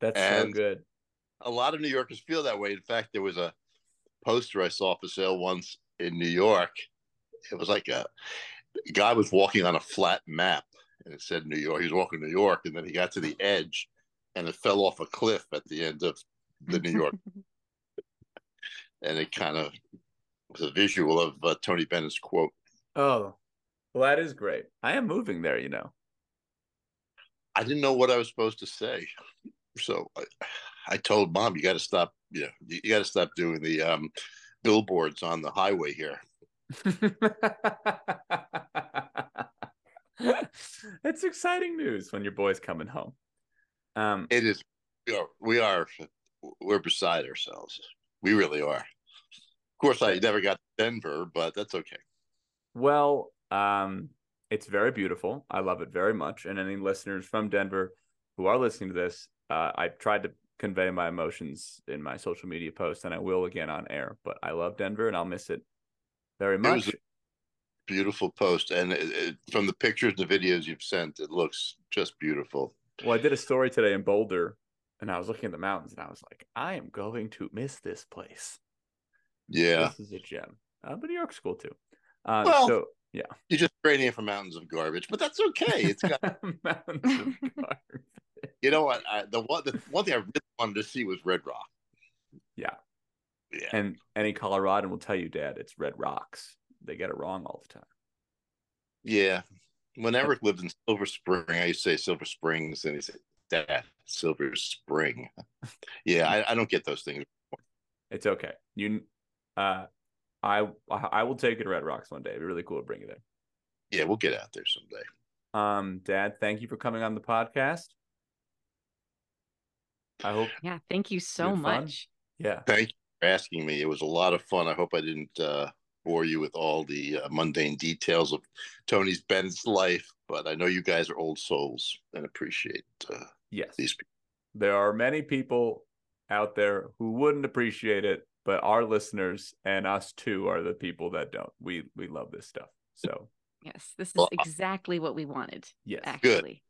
That's so good. a lot of New Yorkers feel that way. In fact, there was a poster I saw for sale once in New York. It was like a, a guy was walking on a flat map and it said New York. He was walking New York and then he got to the edge and it fell off a cliff at the end of the New York. [laughs] and it kind of was a visual of uh, Tony Bennett's quote. Oh, well, that is great. I am moving there, you know. I didn't know what I was supposed to say. So I, I told mom, you got to stop, you know, you, you got to stop doing the um, billboards on the highway here. [laughs] it's exciting news when your boy's coming home. Um, It is. We are. We are. We're beside ourselves. We really are. Of course, I never got to Denver, but that's okay. well, um, it's very beautiful. I love it very much. And any listeners from Denver who are listening to this, uh, I tried to convey my emotions in my social media post, and I will again on air. But I love Denver, and I'll miss it very much. Beautiful post, and it, it, from the pictures, and the videos you've sent, it looks just beautiful. Well, I did a story today in Boulder, and I was looking at the mountains, and I was like, I am going to miss this place. Yeah, This is a gem. Uh, but New York's cool too. Uh, Well- so you're just trading it for mountains of garbage, but that's okay. It's got. [laughs] mountains of [laughs] garbage. you know what? I, the one. The one thing I really wanted to see was Red Rock. Yeah. Yeah. And any Coloradan will tell you, Dad, it's Red Rocks. They get it wrong all the time. Yeah. When Eric lived in Silver Spring, I used to say Silver Springs, and he said, "Dad, Silver Spring." [laughs] Yeah, I, I don't get those things. It's okay. You, uh, I, I will take you to Red Rocks one day. It'd be really cool to bring you there. Yeah, we'll get out there someday. Um, Dad, thank you for coming on the podcast. I hope, Yeah, thank you so had fun? much. yeah. Thank you for asking me. It was a lot of fun. I hope I didn't uh, bore you with all the uh, mundane details of Tony's Bennett's life, but I know you guys are old souls and appreciate uh, Yes. these people. there are many people out there who wouldn't appreciate it, but our listeners and us too are the people that don't. We we love this stuff. So Yes, this is Well, I- exactly what we wanted, yes. actually.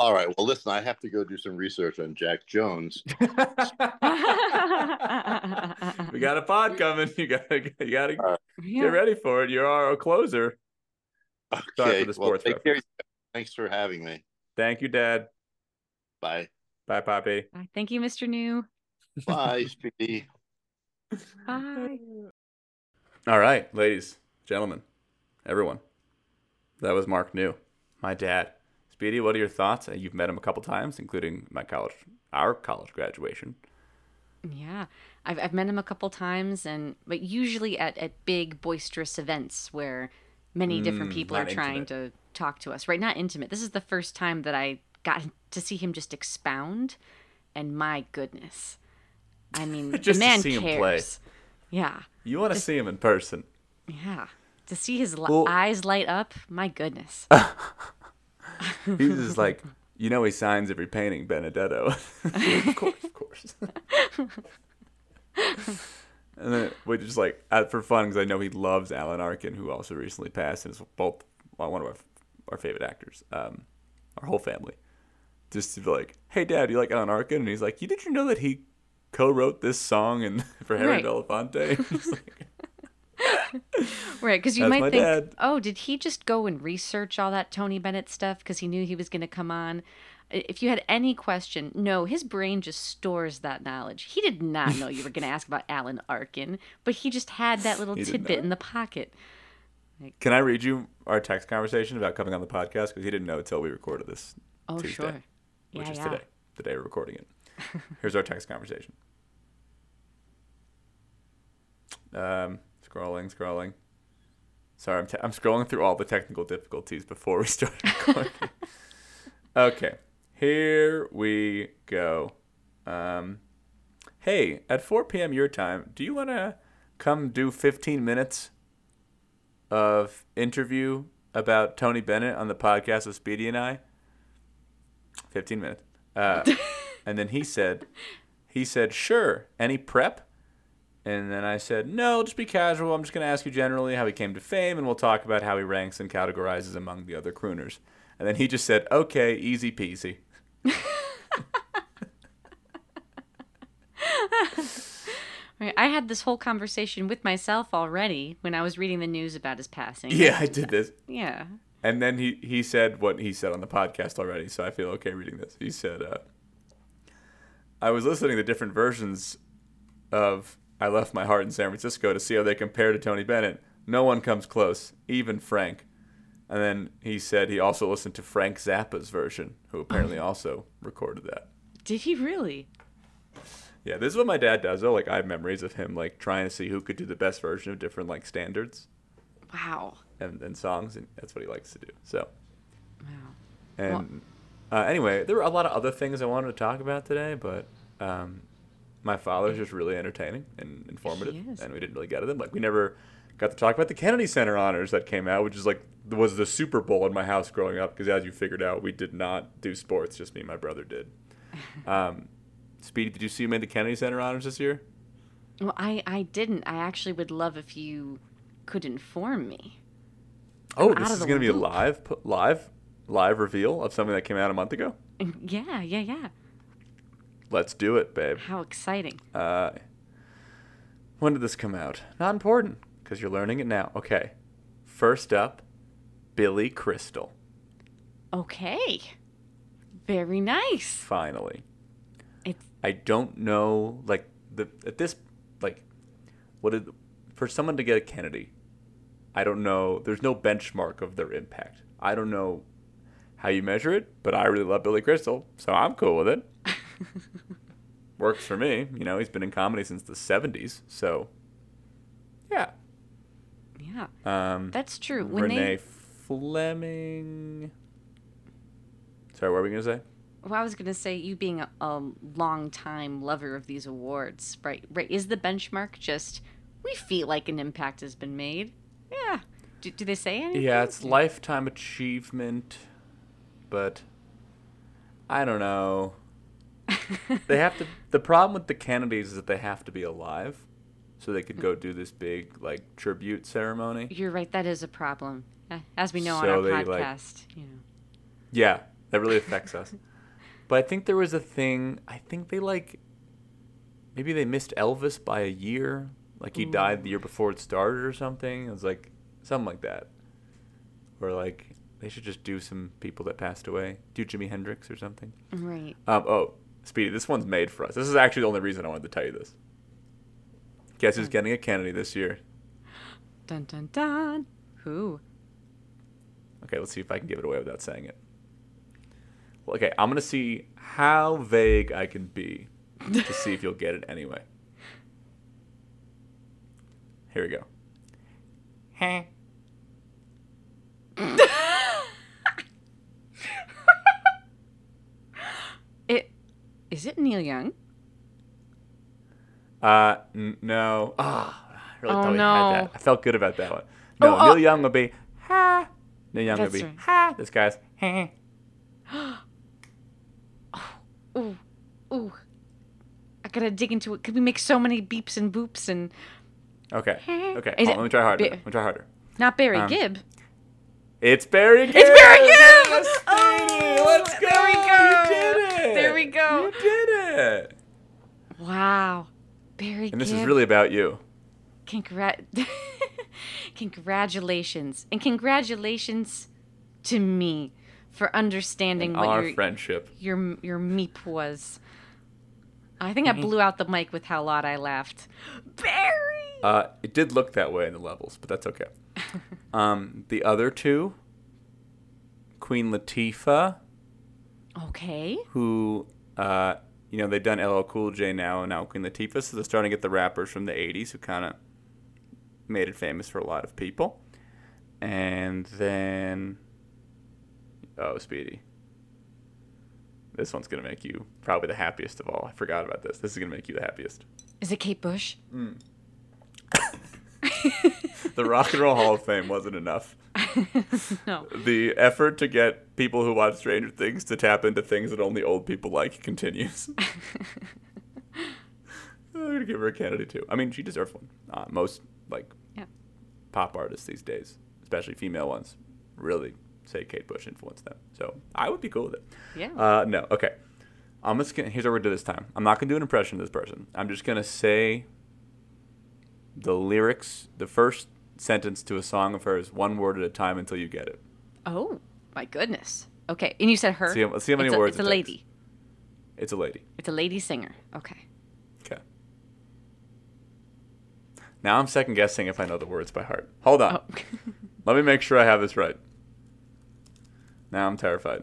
All right. Well, listen, I have to go do some research on Jack Jones. [laughs] [laughs] we got a pod coming. You gotta you gotta All right. Yeah. get ready for it. You're our closer. Okay. for the well, sports take care. reference. Thanks for having me. Thank you, Dad. Bye. Bye, Poppy. Bye. Thank you, Mr. New. Bye, Speedy. Bye. All right, ladies, gentlemen, everyone. That was Mark New, my dad. Speedy, what are your thoughts? Uh, You've met him a couple times, including my college, our college graduation. Yeah, I've I've met him a couple times, and but usually at at big boisterous events where many different Mm, people are trying intimate. to talk to us. Right, not intimate. This is the first time that I got to see him just expound, and my goodness, I mean, [laughs] Just the to man see him play. Yeah, You want to see him in person? yeah. To see his li- Well- eyes light up, my goodness. [laughs] [laughs] He's just like, you know, he signs every painting, Benedetto. of course, of course. and then we just like for fun because I know he loves Alan Arkin, who also recently passed, and is both well, one of our our favorite actors. Um, our whole family. just to be like, "Hey, Dad, you like Alan Arkin?" And he's like, "You did you know that he co-wrote this song and [laughs] for Harry Right. Belafonte?" [laughs] Like, [laughs] Right, because you might think, dad. oh, did he just go and research all that Tony Bennett stuff because he knew he was going to come on? If you had any question, no, his brain just stores that knowledge. He did not know you were going to ask about Alan Arkin, but he just had that little He tidbit in the pocket. Can I read you our text conversation about coming on the podcast? Because he didn't know until we recorded this, Oh, Tuesday, sure. which is yeah. today, the day we're recording it. Here's our text conversation. Um, scrolling, scrolling. Sorry, I'm, I'm scrolling through all the technical difficulties before we [laughs] start recording. okay, here we go. Um, hey, at 4 p.m. your time, do you want to come do 15 minutes of interview about Tony Bennett on the podcast with Speedy and I? 15 minutes. Uh, [laughs] and then he said, he said, sure. Any prep? And then I said, no, just be casual. I'm just going to ask you generally how he came to fame, and we'll talk about how he ranks and categorizes among the other crooners. And then he just said, okay, easy peasy. [laughs] I had this whole conversation with myself already when I was reading the news about his passing. Yeah, I did this. Yeah. And then he, he said what he said on the podcast already, so I feel okay reading this. He said, uh, I was listening to different versions of I Left My Heart in San Francisco to see how they compare to Tony Bennett. No one comes close, even Frank. And then he said he also listened to Frank Zappa's version, who apparently [laughs] also recorded that. Did he really? Yeah, this is what my dad does. though. like I have memories of him like trying to see who could do the best version of different like standards Wow. and, and songs, and that's what he likes to do. So Wow. And uh, anyway, there were a lot of other things I wanted to talk about today, but um, my father's just really entertaining and informative, and we didn't really get to them. Like we never got to talk about the Kennedy Center honors that came out, which is like was the Super Bowl in my house growing up. Because as you figured out, we did not do sports; just me and my brother did. [laughs] Um, Speedy, did you see who made the Kennedy Center honors this year? Well, I, I didn't. I actually would love if you could inform me. Oh, out this is going to be a live, live, live reveal of something that came out a month ago. [laughs] Yeah, yeah, yeah. Let's do it, babe. How exciting. Uh, when did this come out? Not important because you're learning it now. Okay. First up, Billy Crystal. Okay. Very nice. Finally. It's I don't know, like the at this, like, what did for someone to get a Kennedy? I don't know. There's no benchmark of their impact. I don't know how you measure it, but I really love Billy Crystal, so I'm cool with it. [laughs] [laughs] Works for me. You know, he's been in comedy since the '70s, so yeah. yeah. Um, That's true. When Renee they Fleming. Sorry, what were we gonna say? well, I was gonna say you being a, a long time lover of these awards, right? Right? Is the benchmark just we feel like an impact has been made? Yeah. Do, do they say anything? Yeah, it's lifetime achievement, but I don't know. They have to. The problem with the Kennedys is that they have to be alive, so they could go do this big like tribute ceremony. You're right. That is a problem, Uh, as we know on our they, like- podcast. you know. Yeah, that really affects us. [laughs] But I think there was a thing. I think they like maybe they missed Elvis by a year. Like he died the year before it started or something. It was like something like that. Or like they should just do some people that passed away. Do Jimi Hendrix or something. Right. Um, oh, Speedy, this one's made for us. This is actually the only reason I wanted to tell you this. Guess who's getting a Kennedy this year? Dun dun dun. Who? Okay, let's see if I can give it away without saying it. Well, okay, I'm gonna see how vague I can be to see if you'll get it anyway. Here we go. Huh. [laughs] [laughs] It is it Neil Young? Uh, n- no. Ah, I really Oh, thought we no. had that. I felt good about that one. No, Oh, oh. Neil Young will be ha. Neil Young will be right. ha. This guy's ha. [gasps] Ooh, ooh. I gotta dig into it. Could we make so many beeps and boops and Okay. [laughs] Okay. Is hold it let me try harder. Let me try harder. not Barry Um, Gibb? It's Barry Gibb. It's Barry Gibb! Yes, Oh, Let's go. there we go. You did it. There we go. You did it. Wow. Barry And this Gibb. is really about you. Congrat- [laughs] congratulations. And congratulations to me for understanding And what our your, friendship. your your meep was. I think I mm-hmm. blew out the mic with how loud I laughed. Barry! Uh, it did look that way in the levels, but that's okay. [laughs] um, the other two, Queen Latifah, Okay. who, uh, you know, they've done LL Cool J now, and now Queen Latifah, so they're starting to get the rappers from the 80s who kind of made it famous for a lot of people. And then, oh, Speedy. This one's going to make you probably the happiest of all. I forgot about this. This is going to make you the happiest. Is it Kate Bush? The Rock and Roll Hall of Fame wasn't enough. [laughs] no. The effort to get people who watch Stranger Things to tap into things that only old people like continues. [laughs] I'm gonna give her a Kennedy too. I mean, she deserves one. Uh, most like Yeah. pop artists these days, especially female ones, really say Kate Bush influenced them. So I would be cool with it. Yeah. Uh, no. Okay. I'm just gonna. Here's what we're gonna do this time. I'm not gonna do an impression of this person. I'm just gonna say the lyrics, the first sentence to a song of hers, one word at a time until you get it. oh, my goodness. Okay. And you said her? See how- see how many it's a, words It's a it takes. lady. It's a lady. It's a lady singer. Okay. Okay. Now I'm second guessing if I know the words by heart. Hold on. Oh. [laughs] Let me make sure I have this right. Now I'm terrified.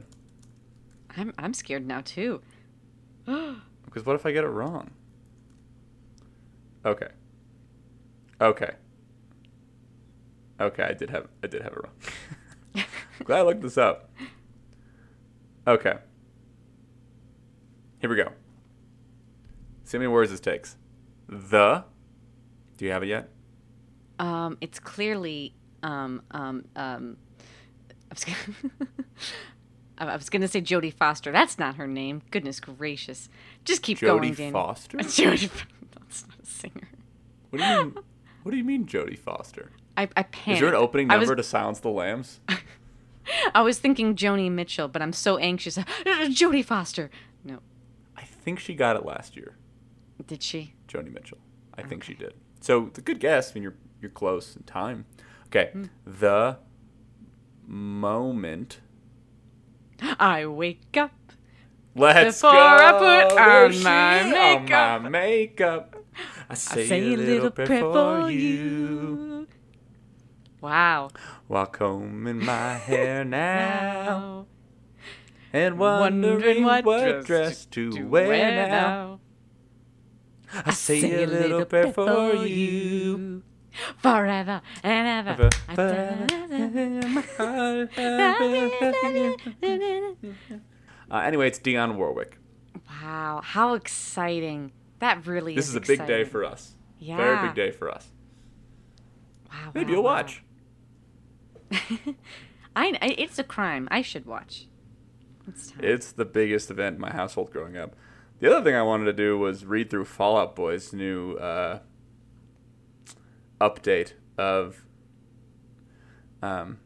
I'm I'm scared now too. [gasps] Because what if I get it wrong? Okay. Okay. Okay, I did have I did have it wrong. [laughs] Glad I looked this up. Okay. Here we go. See how many words this takes. The. Do you have it yet? Um, it's clearly um um um. I was gonna, [laughs] I was gonna say Jodie Foster. That's not her name. Goodness gracious! Just keep going, [laughs] Jodie Danny. Foster. Jodie. That's not a singer. What do you mean? what do you mean, Jodie Foster? I I panicked. Is there an opening number was, to Silence the Lambs? [laughs] I was thinking Joni Mitchell, but I'm so anxious. Jodie Foster. No, I think she got it last year. did she? Joni Mitchell. I think she did. So it's a good guess. I mean, you're you're close in time. Okay, Hmm. the moment. I wake up. Let's Before go. I put on my she on makeup. my makeup. I say, I say a little prayer for you Wow. while combing my [laughs] hair now Now, and wondering what, dress to, wear, now. I say, a little prayer for you. [laughs] Forever and ever. [laughs] [laughs] Uh, anyway, it's Dionne Warwick. Wow, how exciting. That really This is is a big day for us. Yeah. Very big day for us. Wow, Maybe wow, you'll wow. watch. I, I it's a crime. I should watch. It's time. It's the biggest event in my household growing up. The other thing I wanted to do was read through Fall Out Boy's new uh, update of um,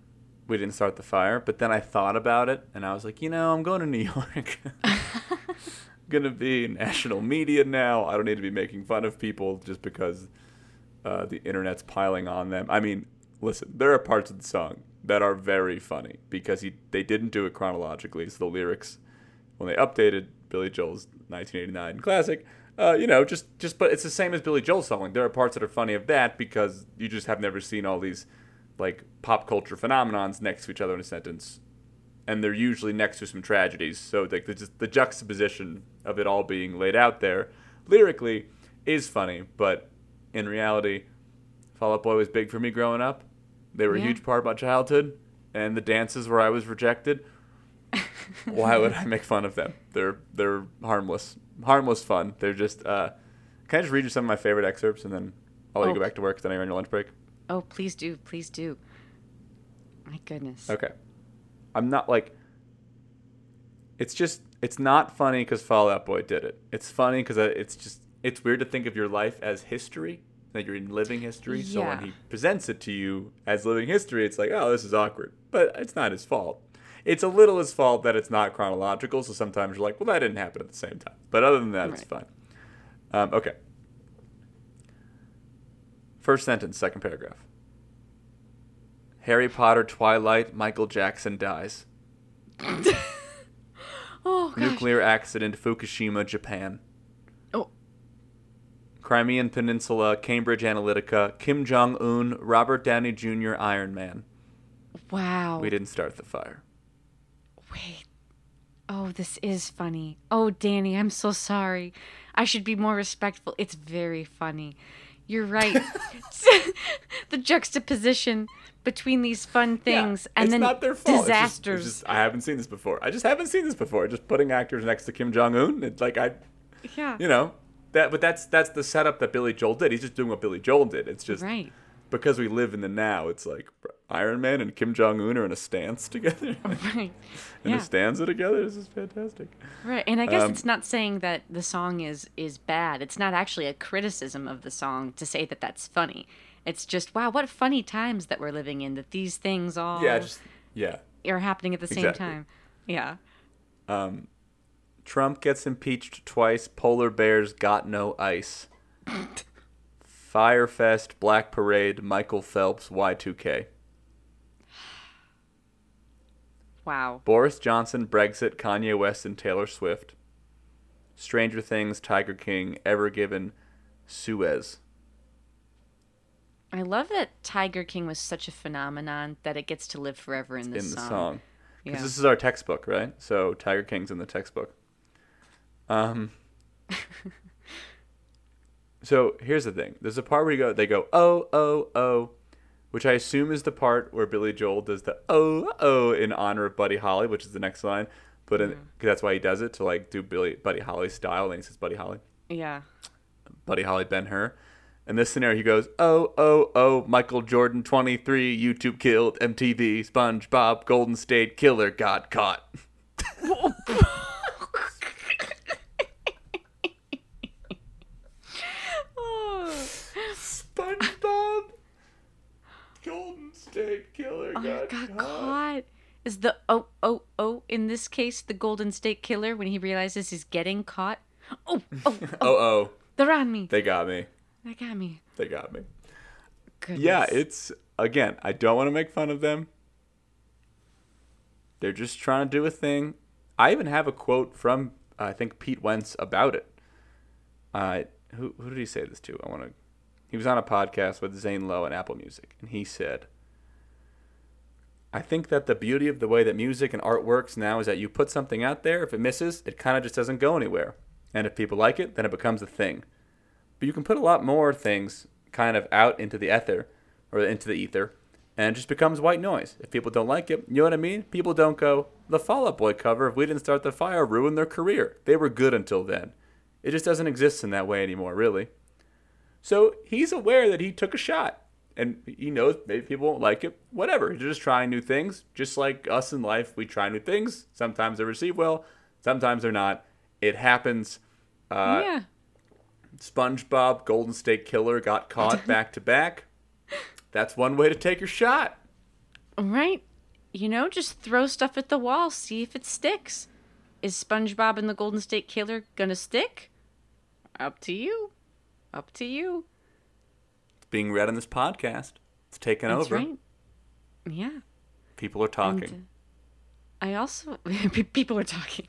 We Didn't Start the Fire, but then I thought about it and I was like, you know, I'm going to New [laughs] York. [laughs] going to be national media now. I don't need to be making fun of people just because uh, the internet's piling on them. I mean, listen, there are parts of the song that are very funny because he they didn't do it chronologically. So the lyrics, when they updated Billy Joel's 1989 classic, uh, you know, just just but it's the same as Billy Joel's song. There are parts that are funny of that because you just have never seen all these like pop culture phenomenons next to each other in a sentence and they're usually next to some tragedies. So like the, just the juxtaposition of it all being laid out there lyrically is funny, but in reality, Fall Out Boy was big for me growing up. They were a huge part of my childhood, and the dances where I was rejected. [laughs] Why would I make fun of them? They're they're harmless, harmless fun. They're just. Uh, can I just read you some of my favorite excerpts, and then I'll let Oh. you go back to work. Then I run your lunch break. oh, please do, please do. My goodness. Okay. I'm not like. It's just it's not funny because Fall Out Boy did it. It's funny because it's just it's weird to think of your life as history that you're in living history. So when he presents it to you as living history, it's like, oh, this is awkward. But it's not his fault. It's a little his fault that it's not chronological. So sometimes you're like, well, that didn't happen at the same time. But other than that, it's fine. Um, okay. First sentence, second paragraph. Harry Potter, Twilight, Michael Jackson dies. [laughs] Oh gosh. Nuclear accident, Fukushima, Japan. Oh. Crimean Peninsula, Cambridge Analytica, Kim Jong Un, Robert Downey Jr., Iron Man. Wow. We didn't start the fire. Wait. Oh, this is funny. Oh, Danny, I'm so sorry. I should be more respectful. It's very funny. You're right. [laughs] [laughs] the juxtaposition between these fun things Yeah, and it's then not their fault. It's just- it's disasters. just- I haven't seen this before. I just haven't seen this before. Just putting actors next to Kim Jong Un. It's like I, yeah. you know, that. But that's that's the setup that Billy Joel did. He's just doing what Billy Joel did. It's just right. because we live in the now. It's like Iron Man and Kim Jong Un are in a stance [laughs] together. [laughs] Right. in Yeah. a stanza together. This is fantastic. Right. And I guess Um, it's not saying that the song is is bad. It's not actually a criticism of the song to say that that's funny. It's just wow, what funny times that we're living in that these things all Yeah, just yeah. are happening at the same Exactly. time. Yeah. Um, Trump gets impeached twice. Polar bears got no ice. [laughs] Fyre Fest, Black Parade, Michael Phelps, Y2K. Wow. Boris Johnson, Brexit, Kanye West, and Taylor Swift. Stranger Things, Tiger King, Ever Given, Suez. I love that Tiger King was such a phenomenon that it gets to live forever in this in the song. song. Because Yeah. this is our textbook, right? So Tiger King's in the textbook. Um. [laughs] so here's the thing. There's a part where you go, they go, oh, oh, oh, which I assume is the part where Billy Joel does the oh, oh in honor of Buddy Holly, which is the next line. But in, mm. 'cause that's why he does it to like do Billy Buddy Holly style. And he says Buddy Holly, Yeah. Buddy Holly, Ben Hur. In this scenario, he goes, oh, oh, oh, Michael Jordan, 23, YouTube killed, MTV, SpongeBob, Golden State Killer got caught [laughs] [laughs] SpongeBob, Golden State Killer oh got, got caught. caught. Is the oh oh oh in this case the Golden State Killer when he realizes he's getting caught? Oh oh [laughs] oh! Oh, oh, They're on me. they got me. They got me. They got me. Goodness. Yeah, it's, again, I don't want to make fun of them. They're just trying to do a thing. I even have a quote from, uh, I think, Pete Wentz about it. Uh, who, who did he say this to? I want to. He was on a podcast with Zane Lowe and Apple Music, and he said, I think that the beauty of the way that music and art works now is that you put something out there. If it misses, it kind of just doesn't go anywhere. And if people like it, then it becomes a thing. But you can put a lot more things kind of out into the ether or into the ether and it just becomes white noise. If people don't like it, you know what I mean? People don't go, the Fall Out Boy cover, if we didn't start the fire, ruined their career. They were good until then. It just doesn't exist in that way anymore, really. So he's aware that he took a shot. And he knows maybe people won't like it. Whatever. He's just trying new things. Just like us in life, we try new things. Sometimes they receive well, sometimes they're not. It happens. Uh, yeah. SpongeBob, Golden State Killer got caught [laughs] back to back. That's one way to take your shot. Right. You know, just throw stuff at the wall, see if it sticks. Is SpongeBob and the Golden State Killer gonna stick? Up to you. Up to you. Being read on this podcast. It's taken That's over. right. Yeah. People are talking. And, uh, I also [laughs] people are talking.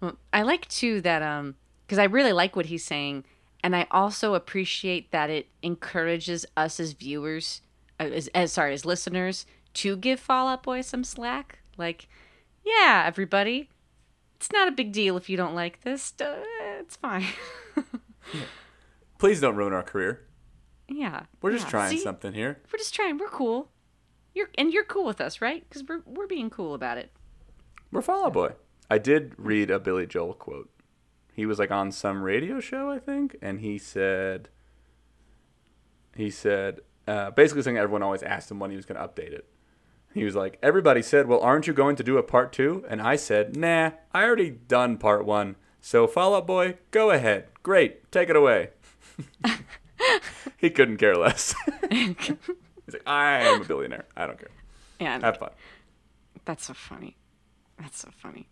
Well, I like too that um because I really like what he's saying, and I also appreciate that it encourages us as viewers, uh, as, as sorry as listeners, to give Fall Out Boy some slack. Like, yeah, everybody, it's not a big deal if you don't like this. It's fine. [laughs] Please don't ruin our career. Yeah, We're just yeah. trying See? something here. We're just trying. We're cool. You're and you're cool with us, right? Because we're we're being cool about it. We're Fall Out Boy. I did read a Billy Joel quote. He was like on some radio show, I think, and he said, he said, uh, basically saying everyone always asked him when he was going to update it. He was like, everybody said, well, aren't you going to do a part two? And I said, nah, I already done part one. So Fall Out Boy, go ahead. Great, take it away. [laughs] [laughs] he couldn't care less. He's like, I am a billionaire. I don't care. Yeah, Have fun. that's so funny. That's so funny.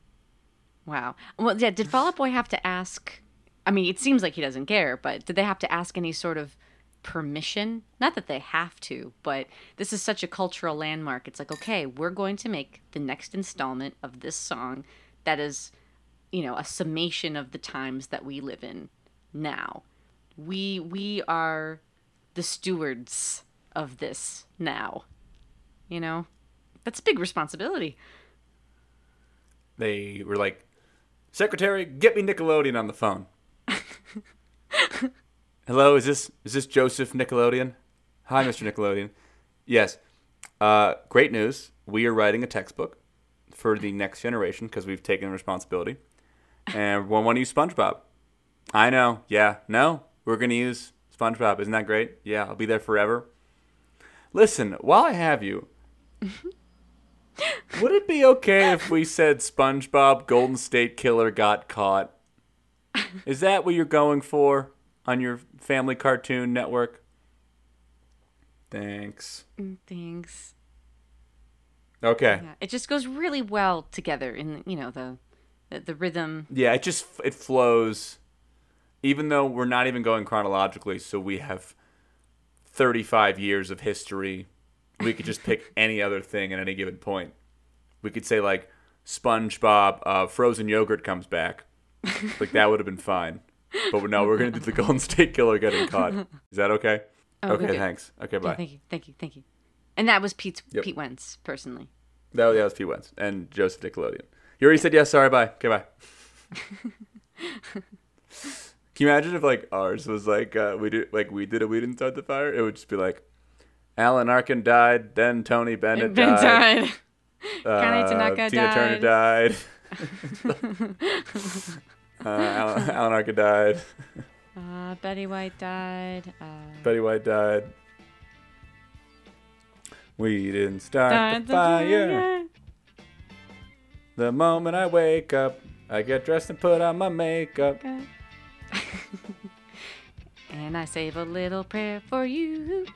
Wow. Well, yeah. Did Fall Out Boy have to ask? I mean, it seems like he doesn't care, but did they have to ask any sort of permission? Not that they have to, but this is such a cultural landmark. It's like, okay, we're going to make the next installment of this song that is, you know, a summation of the times that we live in now. We we are the stewards of this now. You know? That's a big responsibility. They were like, Secretary, get me Nickelodeon on the phone. [laughs] Hello, is this is this Joseph Nickelodeon? Hi, Mr. Nickelodeon. Yes. Uh, great news. We are writing a textbook for the next generation because we've taken responsibility, [laughs] and we want to use SpongeBob. I know. Yeah. No, we're gonna use SpongeBob. Isn't that great? Yeah, I'll be there forever. Listen, while I have you, [laughs] would it be okay if we said SpongeBob Golden State Killer got caught? Is that what you're going for on your family cartoon network? Thanks. Mm, Thanks. Okay. Yeah, it just goes really well together in you know the the, the rhythm. Yeah, it just it flows even though we're not even going chronologically, so we have 35 years of history. We could just pick any other thing at any given point. We could say like SpongeBob uh, frozen yogurt comes back. Like that would have been fine. But no, we're going to do the Golden State Killer getting caught. Is that okay? Oh, okay, thanks. Okay, Yeah, bye. thank you, thank you, thank you. And that was Pete Yep. Pete Wentz personally. That, that was Pete Wentz and Joseph Nickelodeon. You already said yes. Sorry. Bye. Okay. Bye. [laughs] Can you imagine if like ours was like uh, we did like we did it, we didn't start the fire? It would just be like Alan Arkin died, then Tony Bennett Ben died, died. [laughs] uh, Tanaka Tina Turner died, [laughs] uh, Alan, Alan Arkin died, Uh, Betty White died. Uh, Betty White died. We didn't start died the fire. The moment I wake up, I get dressed and put on my makeup. [laughs] and I save a little prayer for you.